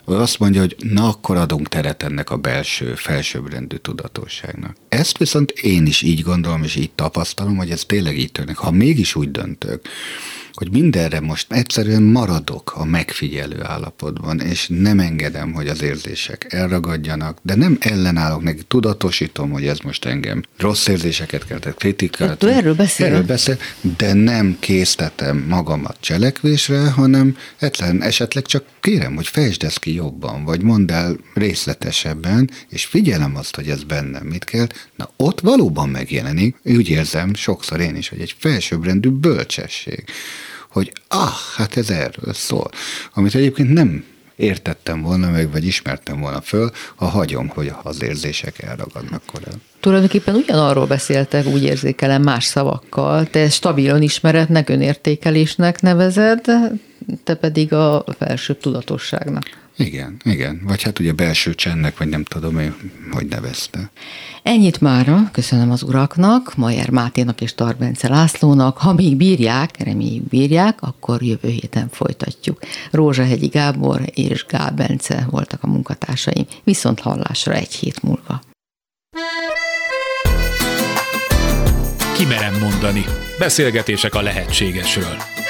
azt mondja, hogy na akkor adunk teret ennek a belső, felsőbbrendű tudatosságnak. Ezt viszont én is így gondolom, és így tapasztalom, hogy ez tényleg így történik. Ha mégis úgy döntök, hogy mindenre most egyszerűen maradok a megfigyelő állapotban, és nem engedem, hogy az érzések elragadjanak, de nem ellenállok neki, tudatosítom, hogy ez most engem rossz érzéseket keltett, kritikát. Hát, erről beszél. Erről beszél, de nem késztetem magamat cselekvésre, hanem egyszerűen esetleg csak kérem, hogy fejtsd ezt ki jobban, vagy mondd el részletesebben, és figyelem azt, hogy ez bennem mit kell, na ott valóban megjelenik, úgy érzem sokszor én is, hogy egy felsőbbrendű bölcsesség hogy ah, hát ez erről szól. Amit egyébként nem értettem volna meg, vagy ismertem volna föl, ha hagyom, hogy az érzések elragadnak korán. Tulajdonképpen ugyanarról beszéltek, úgy érzékelem más szavakkal. Te stabilan ismeretnek, önértékelésnek nevezed, te pedig a felsőbb tudatosságnak. Igen, igen. Vagy hát ugye belső csendnek, vagy nem tudom én, hogy nevezte. Ennyit mára, köszönöm az uraknak, Majer Máténak és Tarbence Lászlónak. Ha még bírják, reméljük bírják, akkor jövő héten folytatjuk. Rózsahegyi Gábor és Gál Bence voltak a munkatársaim. Viszont hallásra egy hét múlva. Kimerem mondani. Beszélgetések a lehetségesről.